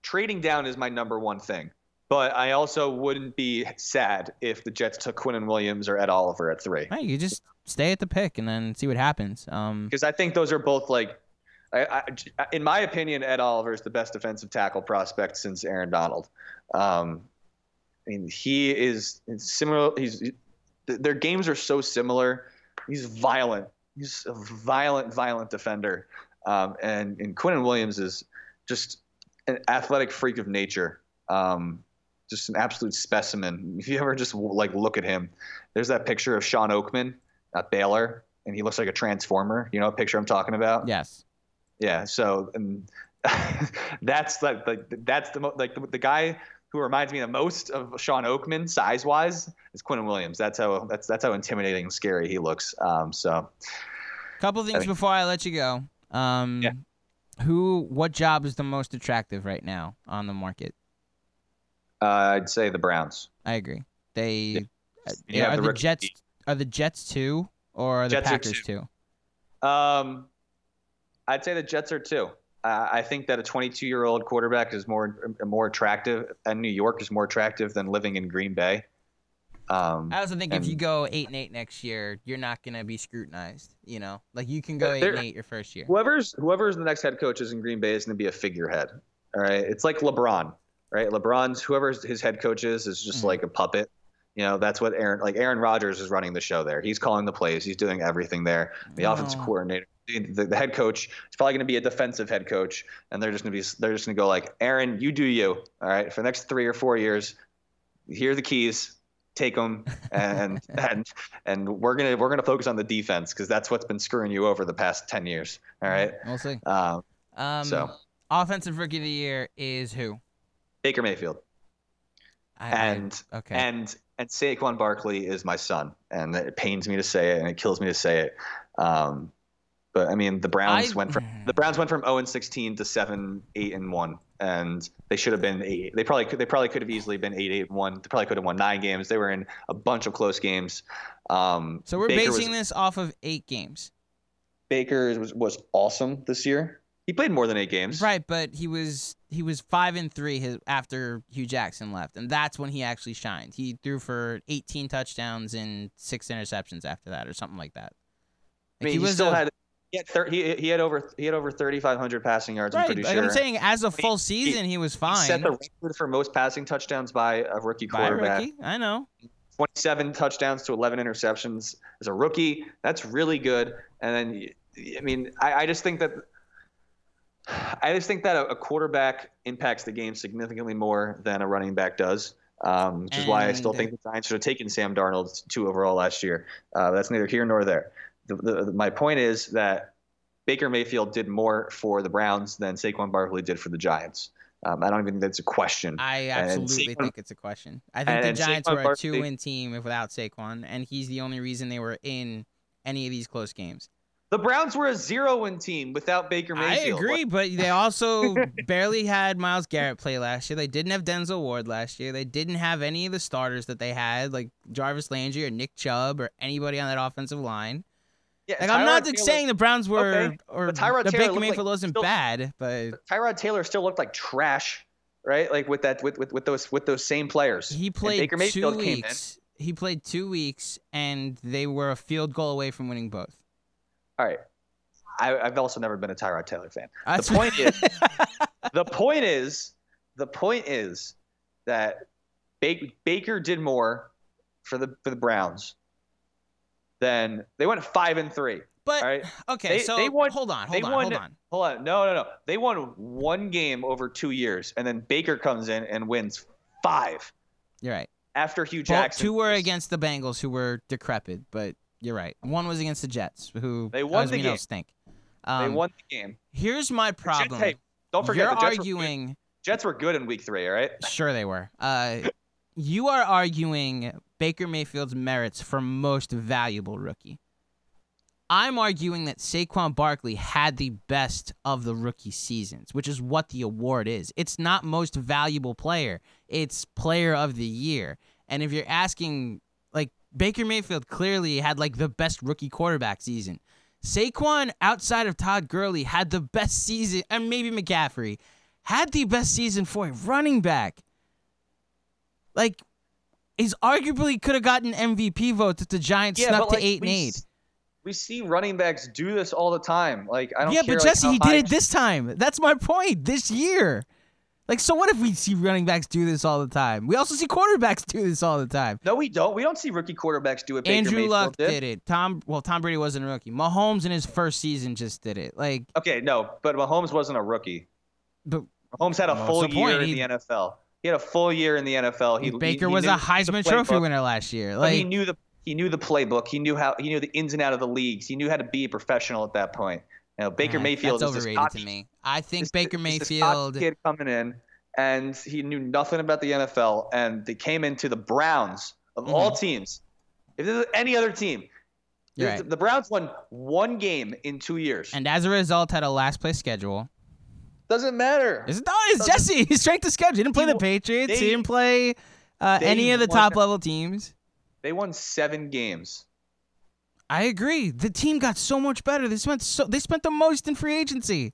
trading down is my number one thing, but I also wouldn't be sad if the Jets took Quinnen Williams or Ed Oliver at three, Hey, you just stay at the pick and then see what happens. Um, because I think those are both like, I, in my opinion, Ed Oliver is the best defensive tackle prospect since Aaron Donald. Um, I mean, he is similar. He's their games are so similar. He's violent. He's a violent, violent defender. Um, and and Quinn Williams is just an athletic freak of nature. Um, just an absolute specimen. If you ever just like look at him, there's that picture of Shawn Oakman at Baylor, and he looks like a transformer. You know what picture I'm talking about? yes. Yeah. So and <laughs> that's like like that's the mo- like the, the guy who reminds me the most of Shawn Oakman size wise is Quinnen Williams. That's how that's that's how intimidating and scary he looks. Um, so Couple things mean- before I let you go. Um, Yeah. Who? What job is the most attractive right now on the market? uh, I'd say the Browns. I agree. They Yeah. uh, are the the. Jets. Are the Jets two or are the Jets Packers two? Um, I'd say the Jets are too. Uh, I think that a 22 year old quarterback is more more attractive, and New York is more attractive than living in Green Bay. Um, I also think if you go eight and eight next year, you're not gonna be scrutinized. You know, like you can go eight and eight your first year. whoever's whoever's the next head coach is in Green Bay is going to be a figurehead. All right, it's like LeBron, right? LeBron's whoever's his head coach is is just Mhm. like a puppet. You know, that's what Aaron like Aaron Rodgers is running the show there. He's calling the plays. He's doing everything there. The offensive coordinator, the, the head coach is probably going to be a defensive head coach, and they're just going to be they're just going to go like, Aaron, you do you. All right, for the next three or four years, here are the keys. Take them, <laughs> and and and we're gonna we're gonna focus on the defense because that's what's been screwing you over the past ten years. All right. We'll see. Um, Um, So. offensive rookie of the year is who? Baker Mayfield I, and I, okay. and and Saquon Barkley is my son, and it pains me to say it, and it kills me to say it. Um, but I mean, the Browns I- went from the Browns went from 0 and 16 to 7, 8 and 1, and they should have been eight. They probably could. They probably could have easily been 8, 8 and 1. They probably could have won nine games. They were in a bunch of close games. Um, so we're Baker basing was, this off of eight games, Baker was was awesome this year. He played more than eight games. right? But he was he was five and three his, after Hue Jackson left, and that's when he actually shined. He threw for 18 touchdowns and six interceptions after that, or something like that. I Like, mean, he, was still a- had. He had, thir- he, he had over he had over 3,500 passing yards. I'm pretty Like sure. I'm saying, as a full he- season, he, was He fine. set the record for most passing touchdowns by a rookie By a quarterback. rookie, I know. 27 touchdowns to 11 interceptions as a rookie. That's really good. And then, I mean, I, I just think that I just think that a, a quarterback impacts the game significantly more than a running back does. Um, which is why I still think the Giants should have taken Sam Darnold two overall last year. Uh, that's neither here nor there. The, the, my point is that Baker Mayfield did more for the Browns than Saquon Barkley did for the Giants. Um, I don't even think that's a question. I absolutely Saquon- think it's a question. I think and- the Giants Saquon were a Barkley- two-win team without Saquon, and he's the only reason they were in any of these close games. The Browns were a zero-win team without Baker Mayfield. I agree, but they also <laughs> barely had Myles Garrett play last year. They didn't have Denzel Ward last year. They didn't have any of the starters that they had, like Jarvis Landry or Nick Chubb or anybody on that offensive line. Yeah, Like I'm not saying the Browns were Okay, or but Tyrod the Taylor Baker looked like Mayfield wasn't still- bad, but Tyrod Taylor still looked like trash, right? Like with that with, with, with those with those same players. he And played Baker two Mayfield came in. weeks. He played two weeks, and they were a field goal away from winning both. All right. I, I've also never been a Tyrod Taylor fan. That's- point is- <laughs> The point is, the point is that ba- Baker did more for the for the Browns than they went five and three. but right. okay, They- so they won- hold on, they hold on, won- hold on. Hold on, no, no, no. They won one game over two years, and then Baker comes in and wins five You're right. after Hue Jackson. two were against the Bengals, who were decrepit, but you're right. One was against the Jets, who They won as the we know game. stink. They Um, won the game. Here's my The Jets- problem. hey, don't forget You're the Jets were, good, arguing. Jets were good in week three. All right. Sure, they were. Uh, you are arguing Baker Mayfield's merits for most valuable rookie. I'm arguing that Saquon Barkley had the best of the rookie seasons, which is what the award is. It's not most valuable player, it's player of the year. And if you're asking, like, Baker Mayfield clearly had like the best rookie quarterback season. Saquon, outside of Todd Gurley, had the best season, and maybe McCaffrey, had the best season for a running back. Like, he's arguably could have gotten MVP votes if the Giants Yeah, snuck to like, eight we and eight. s- We see running backs do this all the time. Like I don't. Yeah, care, but Jesse, how he did it this time. That's my point. This year. Like, so what if we see running backs do this all the time? We also see quarterbacks do this all the time. No, we don't. We don't see rookie quarterbacks do it. Baker Andrew Mayfield Luck did. did it. Tom, well, Tom Brady wasn't a rookie. Mahomes in his first season just did it. Like, Okay, no, but Mahomes wasn't a rookie. but Mahomes had a full year in He- the NFL. He had a full year in the NFL. He, Baker he, he was a Heisman Trophy winner last year. But he knew the he knew the playbook. He knew how he knew the ins and out of the leagues. He knew how to be a professional at that point. You know, Baker Mayfield that's is overrated cocky, to me. I think this- Baker this- this cocky Mayfield. kid coming in, and he knew nothing about the NFL, and they came into the Browns of all mm-hmm. teams. If there's any other team, right. the Browns won one game in two years. And as a result, had a last place schedule. Doesn't matter. Is it? No, it's Jesse. He's strength of schedule. He didn't play He the Patriots. he didn't play uh, any of the top level teams. They won seven games. I agree. The team got so much better. They spent so they spent the most in free agency.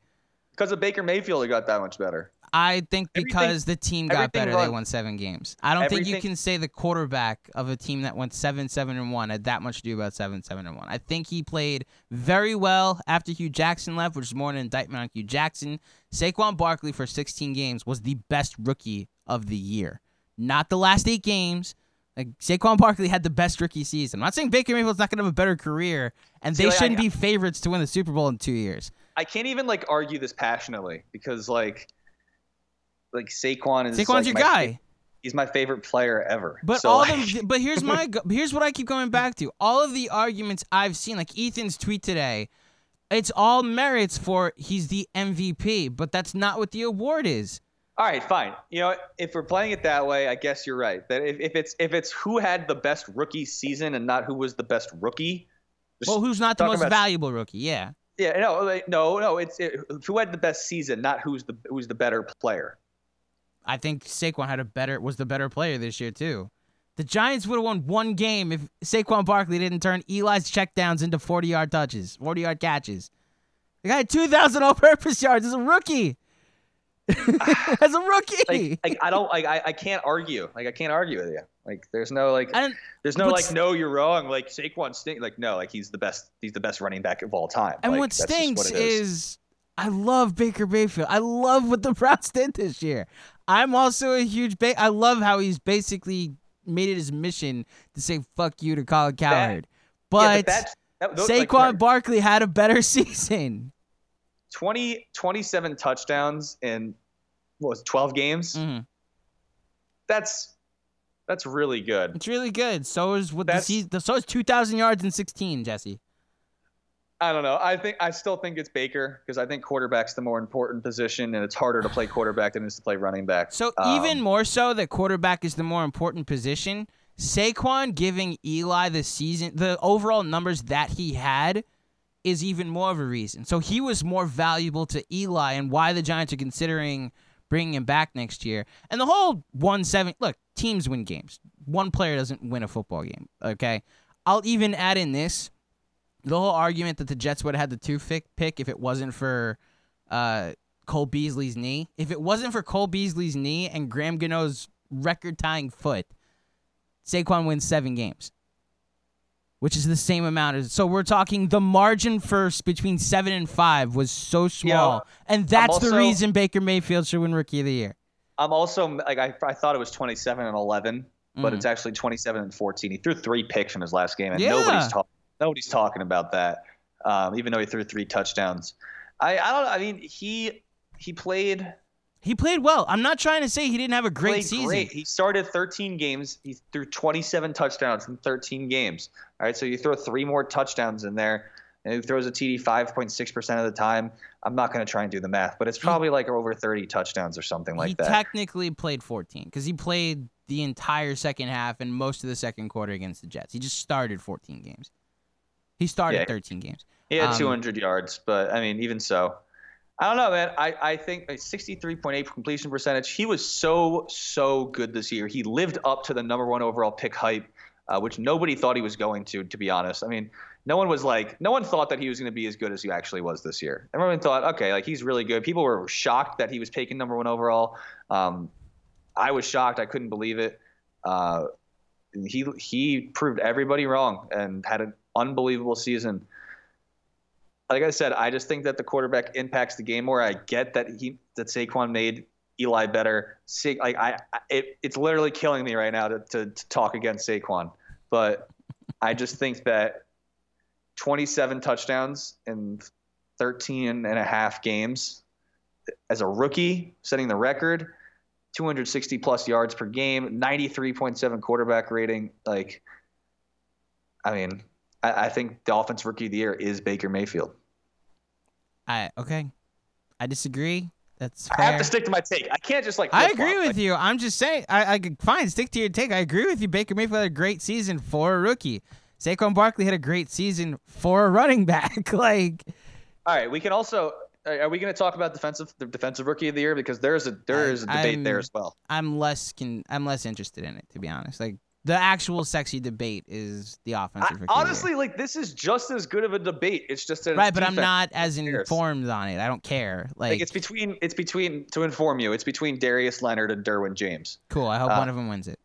Because of Baker Mayfield, it got that much better. I think Everything- because the team got everything better, they won seven games. I don't think you can say the quarterback of a team that went seven, seven, and one had that much to do about seven, seven, and one. I think he played very well after Hue Jackson left, which is more an indictment on Hue Jackson. Saquon Barkley for 16 games was the best rookie of the year, not the last eight games. Like Saquon Barkley had the best rookie season. I'm not saying Baker Mayfield's not going to have a better career, and See, they like, I- shouldn't be favorites to win the Super Bowl in two years. I can't even like argue this passionately because like like Saquon is Saquon's like, your guy. he's my favorite player ever. But So, all like, <laughs> but here's my here's what I keep going back to. All of the arguments I've seen, like Ethan's tweet today, it's all merits for he's the MVP, but that's not what the award is. all right, fine. You know, if we're playing it that way, I guess you're right. That if, if it's if it's who had the best rookie season and not who was the best rookie. Well, who's not the most about- valuable rookie? Yeah. Yeah, no, no, no. It's it, who had the best season, not who's the who's the better player. I think Saquon had a better was the better player this year too. The Giants would have won one game if Saquon Barkley didn't turn Eli's checkdowns into 40 yard touches, 40 yard catches. The guy had 2,000 all purpose yards as a rookie. <laughs> as a rookie. Like, like I don't like I, I can't argue. Like I can't argue with you. Like there's no like there's no like no you're wrong. Like Saquon stink. Like no like he's the best he's the best running back of all time. And Like, what stinks what it is. I love Baker Mayfield. I love what the <laughs> Browns did this year. I'm also a huge ba- I love how he's basically made it his mission to say fuck you to Colin Cowherd. Yeah, But, that's that, like, Saquon Barkley had a better <laughs> season. 20 27 touchdowns in what was it, 12 games. Mhm. That's that's really good. It's really good. So is what the season. So is 2,000 yards in 16, Jesse. I don't know. I think I still think it's Baker because I think quarterback's the more important position, and it's harder to play quarterback than it is to play running back. So Um, even more so that quarterback is the more important position. Saquon giving Eli the season, the overall numbers that he had, is even more of a reason. So he was more valuable to Eli, and why the Giants are considering bringing him back next year. And the whole one seven. Look, teams win games. One player doesn't win a football game. Okay, I'll even add in this. The whole argument that the Jets would have had the two pick if it wasn't for uh, Cole Beasley's knee. If it wasn't for Cole Beasley's knee and Graham Gano's record tying foot, Saquon wins seven games, which is the same amount as. So we're talking the margin first between seven and five was so small, and that's the reason Baker Mayfield should win Rookie of the Year. I'm also like I, I thought it was 27 and 11, but Mm. it's actually 27 and 14. He threw three picks in his last game, and Yeah. nobody's talking nobody's talking about that. Um, even though he threw three touchdowns, I I don't. I mean he he played He played well. I'm not trying to say he didn't have a great season. great. He started 13 games. He threw 27 touchdowns in 13 games. All right, so you throw three more touchdowns in there, and he throws a TD 5.6 percent of the time. I'm not going to try and do the math, but it's probably like over 30 touchdowns or something like he that. He technically played 14 because he played the entire second half and most of the second quarter against the Jets. He just started 14 games. He started Yeah. 13 games. He had Um, 200 yards, but I mean, even so, I don't know, man. I, I think 63.8 completion percentage. He was so so good this year. He lived up to the number one overall pick hype, uh, which nobody thought he was going to. To be honest, I mean, no one was like, no one thought that he was going to be as good as he actually was this year. Everyone thought, okay, like he's really good. People were shocked that he was taken number one overall. Um, I was shocked. I couldn't believe it. Uh, he he proved everybody wrong and had an unbelievable season like I said, I just think that the quarterback impacts the game more. I get that he that Saquon made Eli better. Sa- like I, it, it's literally killing me right now to, to, to talk against Saquon, but I just think that 27 touchdowns in 13 and a half games as a rookie, setting the record, 260 plus yards per game, 93.7 quarterback rating. Like, I mean, I, I think the offensive rookie of the year is Baker Mayfield. I okay. I disagree. That's fine. I have to stick to my take. I can't just like. I agree with Like, you. I'm just saying. I, I fine. Stick to your take. I agree with you. Baker Mayfield had a great season for a rookie. Saquon Barkley had a great season for a running back. <laughs> like, All right, we can also. Are we going to talk about defensive the defensive rookie of the year because there's a there is a debate there I'm- as well. I'm less can I'm less interested in it to be honest. Like the actual sexy debate is the offensive I, rookie of the year. honestly, like this is just as good of a debate. It's just it's right, but I'm not as informed on it. I don't care. Like, Like it's between it's between to inform you. It's between Darius Leonard and Derwin James. cool. I hope uh, one of them wins it.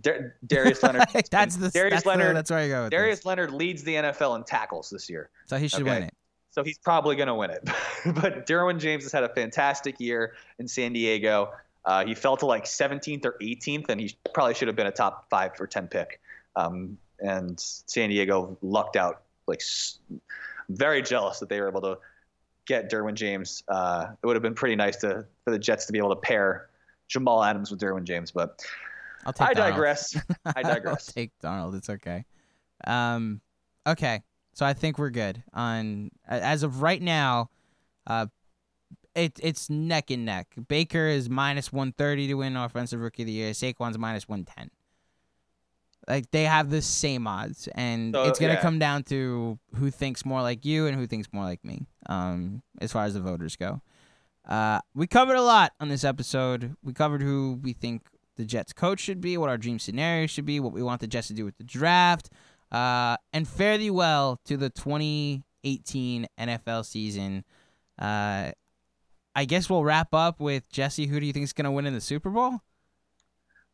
Dar- Darius Leonard. <laughs> that's the Darius that's Leonard. The, that's where I go. With Darius this. Leonard leads the NFL in tackles this year. So he should okay. win it. so he's probably going to win it. <laughs> but Derwin James has had a fantastic year in San Diego. Uh, he fell to like 17th or 18th, and he probably should have been a top five or 10 pick. Um, and San Diego lucked out. Like, very jealous that they were able to get Derwin James. Uh, it would have been pretty nice to for the Jets to be able to pair Jamal Adams with Derwin James, but I'll take. I Darnold. digress. <laughs> I I'll digress. take Darnold. It's okay. Um, okay. So I think we're good on as of right now. Uh, it it's neck and neck. Baker is minus one thirty to win offensive rookie of the year. Saquon's minus one ten. Like they have the same odds, and So, it's gonna yeah. come down to who thinks more like you and who thinks more like me. Um, as far as the voters go. Uh, we covered a lot on this episode. We covered who we think the Jets coach should be, what our dream scenario should be, what we want the Jets to do with the draft, uh, and fare thee well to the 2018 NFL season. Uh, I guess we'll wrap up with Jesse. Who do you think is going to win in the Super Bowl?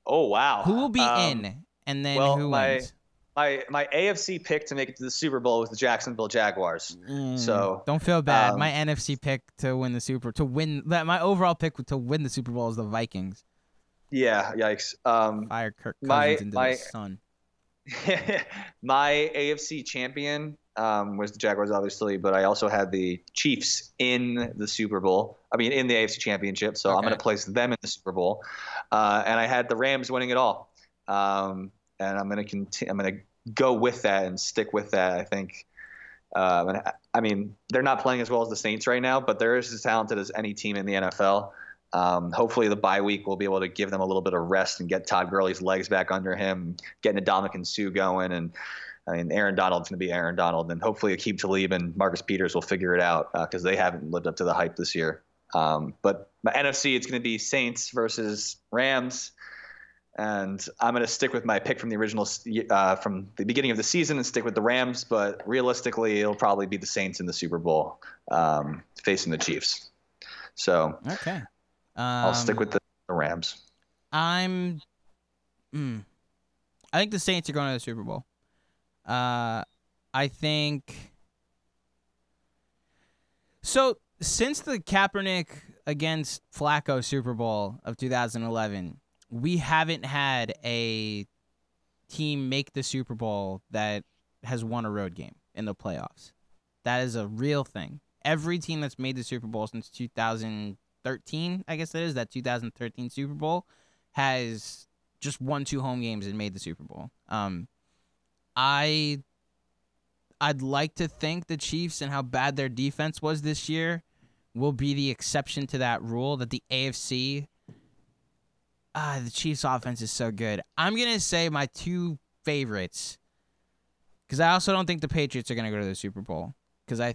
Oh wow. Who will be Um, in, and then well, who my- wins? My my AFC pick to make it to the Super Bowl was the Jacksonville Jaguars. Mm, so, don't feel bad. um, my NFC pick to win the Super to win that my overall pick to win the Super Bowl is the Vikings. Yeah, yikes. Um, Fire Kirk Cousins My- into <laughs> my- the sun. my AFC champion um, was the Jaguars, obviously, but I also had the Chiefs in the Super Bowl. I mean, in the AFC Championship. So I'm going to place them in the Super Bowl, uh, and I had the Rams winning it all. Um, and I'm going to continue. I'm going to go with that and stick with that. I think. Um, and I- I mean, they're not playing as well as the Saints right now, but they're as talented as any team in the NFL. Um, hopefully, the bye week will be able to give them a little bit of rest and get Todd Gurley's legs back under him, getting Ndamukong Suh going, and I mean, Aaron Donald's going to be Aaron Donald, and hopefully, Aqib Talib and Marcus Peters will figure it out because they haven't lived up to the hype this year. Um, but my NFC, it's going to be Saints versus Rams, and I'm going to stick with my pick from the original uh, from the beginning of the season and stick with the Rams. But realistically, it'll probably be the Saints in the Super Bowl um, facing the Chiefs. So Okay. Um, I'll stick with the, the Rams. I'm. Mm, I think the Saints are going to the Super Bowl. Uh, I think. So since the Kaepernick against Flacco Super Bowl of 2011, we haven't had a team make the Super Bowl that has won a road game in the playoffs. That is a real thing. Every team that's made the Super Bowl since 2013, I guess it is that 2013 Super Bowl, has just won two home games and made the Super Bowl. Um, I I'd like to think the Chiefs and how bad their defense was this year will be the exception to that rule that the AFC ah the Chiefs offense is so good. I'm going to say my two favorites Because I also don't think the Patriots are going to go to the Super Bowl. Because I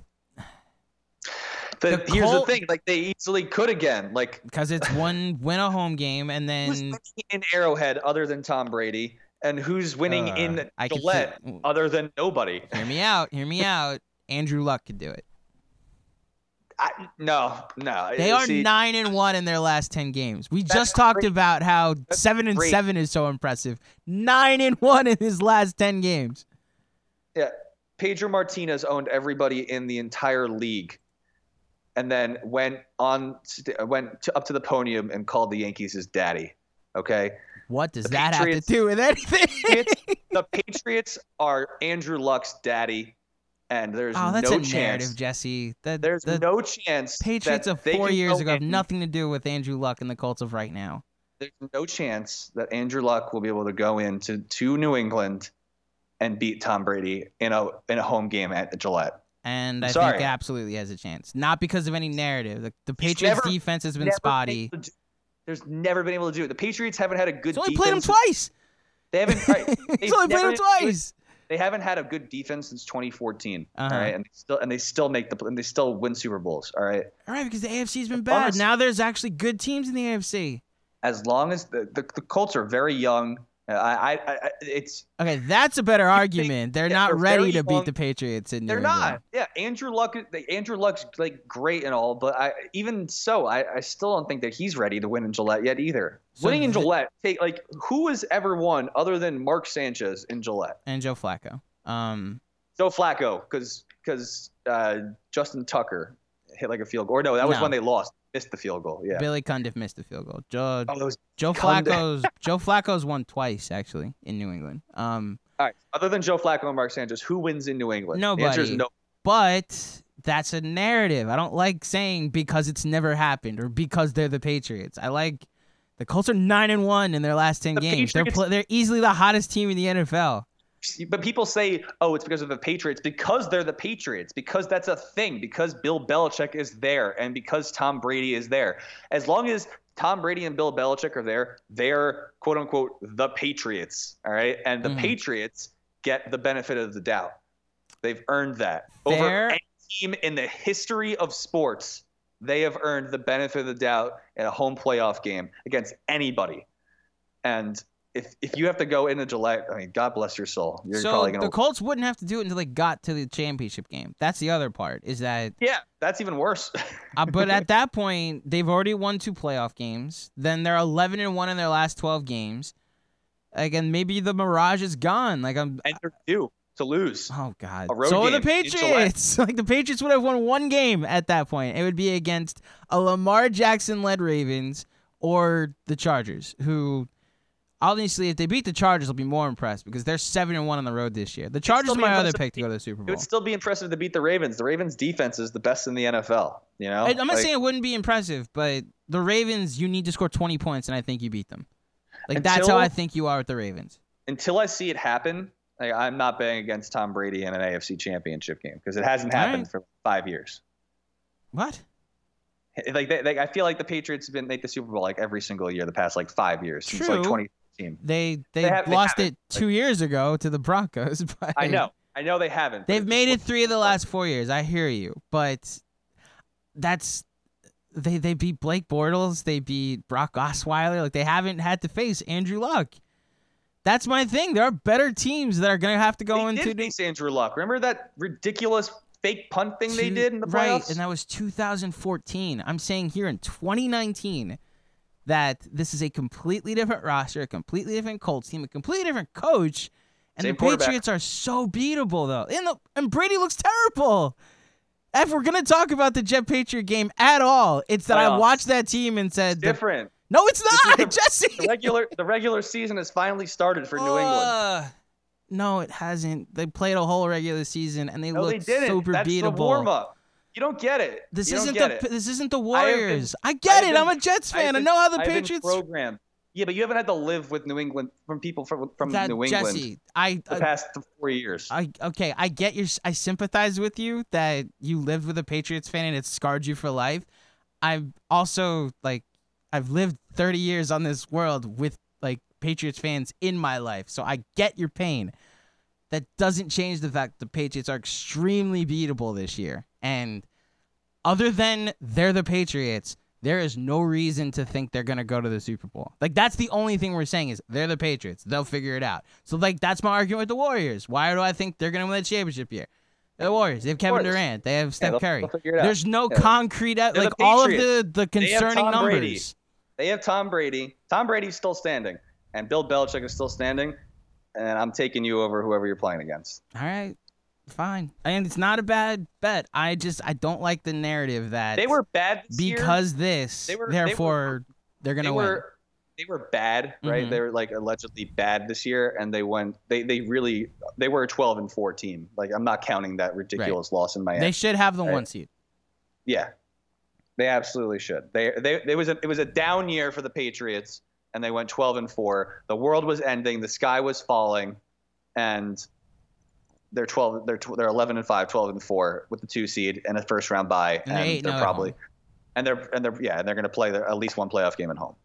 The, The here's the thing: like they easily could again. Like because it's one win a home game and then <laughs> in Arrowhead other than Tom Brady, and who's winning Uh, in I Gillette see- other than nobody? hear me out, hear me out. Andrew Luck could do it. I, no, no. They are See, nine and one in their last ten games. We just talked great. about how That's seven and great. seven is so impressive. Nine and one in his last ten games. Yeah, Pedro Martinez owned everybody in the entire league, and then went on went to, up to the podium and called the Yankees his daddy. Okay, What does The that Patriots- have to do with anything? Patriots- the <laughs> Patriots are Andrew Luck's daddy, and there's oh, that's no a chance. narrative, Jesse. The, There's the no chance. Patriots of four years ago have nothing to do with Andrew Luck and the Colts of right now. There's no chance that Andrew Luck will be able to go into to New England and beat Tom Brady in a in a home game at Gillette. And I Sorry. think it absolutely has a chance. Not because of any narrative. The, the Patriots never- defense has been spotty. Able to do- There's never been able to do it. The Patriots haven't had a good He's only defense. played him twice. They haven't. Right, <laughs> He's only played them twice. They haven't had a good defense since 2014. Uh-huh. All right, and they still and they still make the and they still win Super Bowls. All right, All right, because the AFC's been bad. Bummers- Now there's actually good teams in the AFC. as long as the the, the Colts are very young. Uh, I, I, I it's Okay, that's a better argument. They're yeah, not they're ready to beat the Patriots in New they're England. not. Yeah, Andrew Luck. Andrew Luck's like great and all, but I even so, I, I still don't think that he's ready to win in Gillette yet either. So Winning in Gillette, take like who has ever won other than Mark Sanchez in Gillette? And Joe Flacco. Um, Joe Flacco, because because uh, Justin Tucker hit like a field goal. Or no, that was No. when they lost, missed the field goal. Yeah. Billy Cundiff missed the field goal. Joe, Oh, Joe Cundiff. Flacco's Joe Flacco's won twice actually in New England. Um, all right. Other than Joe Flacco and Mark Sanchez, who wins in New England? Nobody. no. but that's a narrative. I don't like saying because it's never happened or because they're the Patriots. I like the Colts are nine and one in their last ten The games. They're pl- they're easily the hottest team in the NFL. But people say, oh, it's because of the Patriots, because they're the Patriots, because that's a thing, because Bill Belichick is there, and because Tom Brady is there. As long as Tom Brady and Bill Belichick are there, they're quote unquote the Patriots. All right. And the Mhm. Patriots get the benefit of the doubt. They've earned that. Over any team in the history of sports, they have earned the benefit of the doubt in a home playoff game against anybody. And if if you have to go into Gillette, I mean, God bless your soul. You're so probably gonna the Colts wouldn't have to do it until they got to the championship game. That's the other part. Is that Yeah, that's even worse. <laughs> uh, but at that point they've already won two playoff games. Then they're eleven and one in their last twelve games. Again, maybe the mirage is gone. Like I'm. and they're due to lose. Oh God! So are the game in Gillette. Patriots. <laughs> Like the Patriots would have won one game at that point. It would be against a Lamar Jackson-led Ravens or the Chargers, who Obviously, if they beat the Chargers, I'll be more impressed because they're seven and one on the road this year. The Chargers are my other pick to go to the Super Bowl. It would still be impressive to beat the Ravens. The Ravens' defense is the best in the NFL. You know, I, am not like, saying it wouldn't be impressive, but the Ravens, you need to score 20 points, and I think you beat them. Like until, that's how I think you are with the Ravens. Until I see it happen, like, I'm not betting against Tom Brady in an AFC Championship game because it hasn't happened right. for five years. What? Like, they, they, I feel like the Patriots have been make the Super Bowl like every single year the past like five years True. since like 20- team. They they, they have, lost they it two like, years ago to the Broncos. <laughs> But I know, I know they haven't. They've made it three of the last four years. I hear you, but that's they they beat Blake Bortles. They beat Brock Osweiler. Like they haven't had to face Andrew Luck. That's my thing. There are better teams that are going to have to go they into. Did face Andrew Luck. Remember that ridiculous fake punt thing two, they did in the playoffs? Right, and that was 2014. I'm saying here in 2019, that this is a completely different roster, a completely different Colts team, a completely different coach, and Same the. Patriots are so beatable though. And the and Brady looks terrible. If we're gonna talk about the Jet Patriot game at all, it's that I watched that team and said, the- different. "No, it's not, the- <laughs> Jesse." The regular the regular season has finally started for New England. Uh, No, it hasn't. They played a whole regular season and they No, they looked didn't. super That's beatable. the warm up. You don't get it. This you isn't the it. this isn't the Warriors. I, I get have it. I'm a Jets I fan. I, been- know how the I've Patriots. programmed. Yeah, but you haven't had to live with New England from people from from that New England Jesse, I, the I, past four years. I, okay, I get your. I sympathize with you that you lived with a Patriots fan and it scarred you for life. I'm also like, I've lived 30 years on this world with like Patriots fans in my life, so I get your pain. That doesn't change the fact the Patriots are extremely beatable this year. And other than they're the Patriots, there is no reason to think they're gonna go to the Super Bowl. Like that's the only thing we're saying is they're the Patriots. They'll figure it out. So like that's my argument with the Warriors. Why do I think they're gonna win the championship here? They're the Warriors. They have Kevin Durant. They have Steph they'll- Curry. they'll figure it out. There's no Yeah. concrete like the all of the the They concerning Brady. numbers. They have Tom Brady. Tom Brady's still standing, and Bill Belichick is still standing. And I'm taking you over whoever you're playing against. All right, fine. And it's not a bad bet. I just I don't like the narrative that They were bad this year. because this, They were- they therefore they're gonna win. were they were bad, right? Mhm. They were like allegedly bad this year, and they went. They they really they were a 12 and 4 team. Like I'm not counting that ridiculous loss in Miami. They should have the Right. one seed. yeah, they absolutely should. They they it was a, it was a down year for the Patriots, and they went 12 and 4. The world was ending. The sky was falling, and. They're 12. They're tw- they're 11 and 5, 12 and 4 with the two seed and a first round bye, And they're and they're oh at probably, and they're and they're yeah, and they're going to play their, at least one playoff game at home.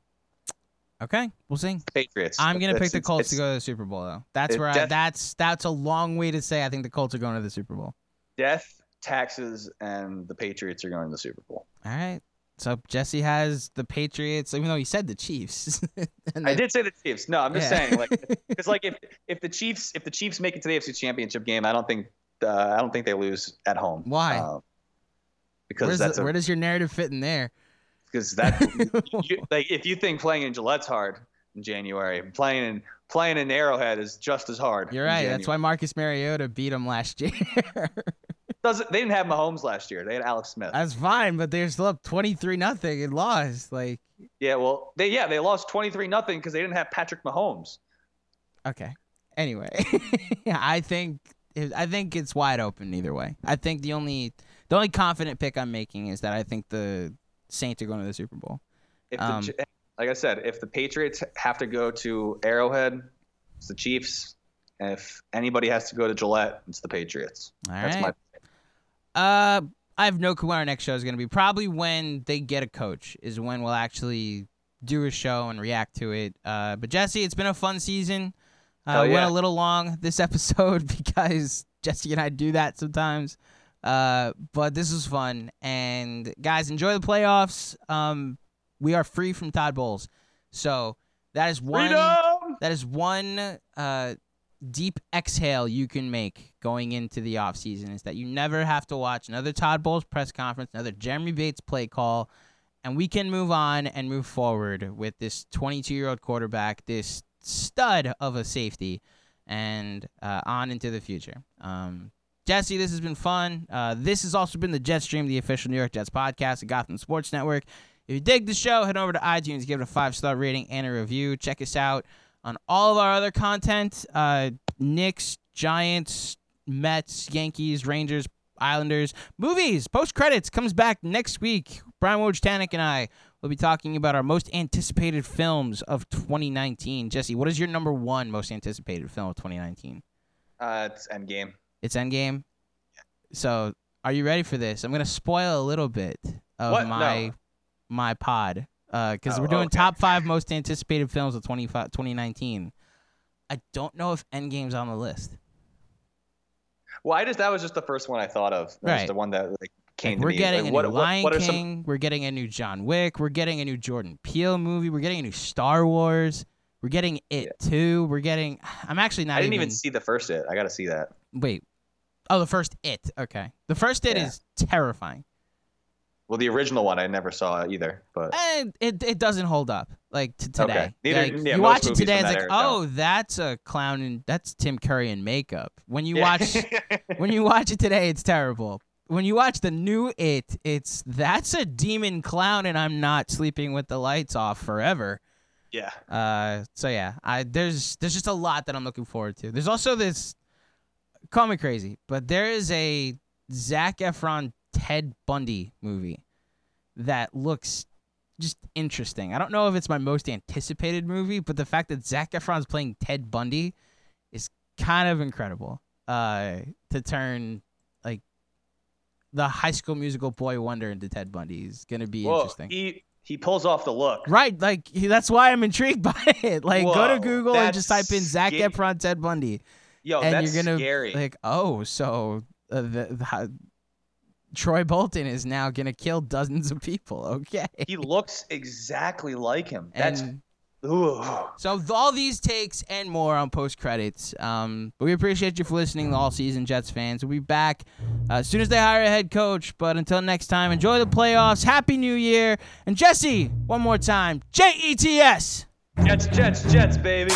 Okay, we'll see. Patriots. I'm gonna It's- pick the Colts to go to the Super Bowl though. That's where I, that's that's a long way to say I think the Colts are going to the Super Bowl. Death, taxes, and the Patriots are going to the Super Bowl. All right. So Jesse has the Patriots, even though he said the Chiefs. <laughs> I did say the Chiefs. No, I'm just Yeah. saying, like, because like if <laughs> if the Chiefs if the Chiefs make it to the AFC Championship game, I don't think uh, I don't think they lose at home. Why? Uh, because the- a, where does your narrative fit in there? because that <laughs> you, like if you think playing in Gillette's hard in January, playing in playing in Arrowhead is just as hard. You're right. That's why Marcus Mariota beat him last year. Doesn't, they didn't have Mahomes last year. They had Alex Smith. That's fine, but they're still up 23 nothing and lost. Like, yeah, well, they yeah they lost 23 nothing because they didn't have Patrick Mahomes. okay. Anyway, <laughs> I think I think it's wide open either way. I think the only the only confident pick I'm making is that I think the Saints are going to the Super Bowl. If Um, the, like I said, if the Patriots have to go to Arrowhead, it's the Chiefs. If anybody has to go to Gillette, it's the Patriots. All That's right. my Uh, I have no clue when our next show is going to be. Probably when they get a coach is when we'll actually do a show and react to it. Uh, but Jesse, it's been a fun season. Uh, Hell Went a little long this <laughs> episode <laughs> because Jesse and I do that sometimes. Uh, but this was fun, and guys, enjoy the playoffs. Um, we are free from Todd Bowles, so that is one. freedom. That is one uh, deep exhale you can make going into the offseason is that you never have to watch another Todd Bowles press conference, another Jeremy Bates play call, and we can move on and move forward with this 22 year old quarterback, this stud of a safety, and uh, on into the future. Um, Jesse, this has been fun. Uh, this has also been the Jet Stream, the official New York Jets podcast of Gotham Sports Network. If you dig the show, head over to iTunes, give it a five star rating and a review. Check us out on all of our other content uh, Knicks, Giants, Mets, Yankees, Rangers, Islanders, movies, post credits comes back next week. Brian Wojtanek and I will be talking about our most anticipated films of 2019. Jesse, what is your number one most anticipated film of 2019? Uh, it's Endgame. It's Endgame. So, are you ready for this? I'm gonna spoil a little bit of What? my No. my pod Uh, because Oh, we're doing okay. top five most anticipated films of 25 2019. I don't know if Endgame's on the list. Well, I just that was just the first one I thought of. That Right. the one that like, came Like, we're me. getting Like, a what, new Lion what are some- King. We're getting a new John Wick. We're getting a new Jordan Peele movie. We're getting a new Star Wars. We're getting It too. We're getting. I'm actually not I didn't even. even see the first it. I got to see that. Wait. Oh, the first It. Okay. The first It Yeah. is terrifying. Well, the original one I never saw either, but And it it doesn't hold up like to today. Okay. Neither- Like, yeah, you watch it today, it's like, era oh, that's a clown and that's Tim Curry in makeup. When you Yeah. watch <laughs> when you watch it today, it's terrible. When you watch the new It, it's that's a demon clown, and I'm not sleeping with the lights off forever. yeah, Uh, so yeah, I there's there's just a lot that I'm looking forward to. There's also this, call me crazy, but there is a Zac Efron Ted Bundy movie that looks just interesting. I don't know if it's my most anticipated movie, but the fact that Zac Efron's playing Ted Bundy is kind of incredible. Uh, to turn like the High School Musical boy wonder into Ted Bundy is gonna be well, interesting. he he pulls off the look. Right, like he- that's why I'm intrigued <laughs> by it. Like, go to Google and just type in Zac sca- Efron Ted Bundy. Yo, and that's you're gonna scary. like, oh, so uh, the, the Troy Bolton is now gonna kill dozens of people. Okay. he looks exactly like him. That's And ooh. so all these takes and more on post credits. Um, but we appreciate you for listening, all season Jets fans. We'll be back uh, as soon as they hire a head coach. But until next time, enjoy the playoffs. Happy New Year. And Jesse, one more time, J E T S. Jets, Jets, Jets, baby.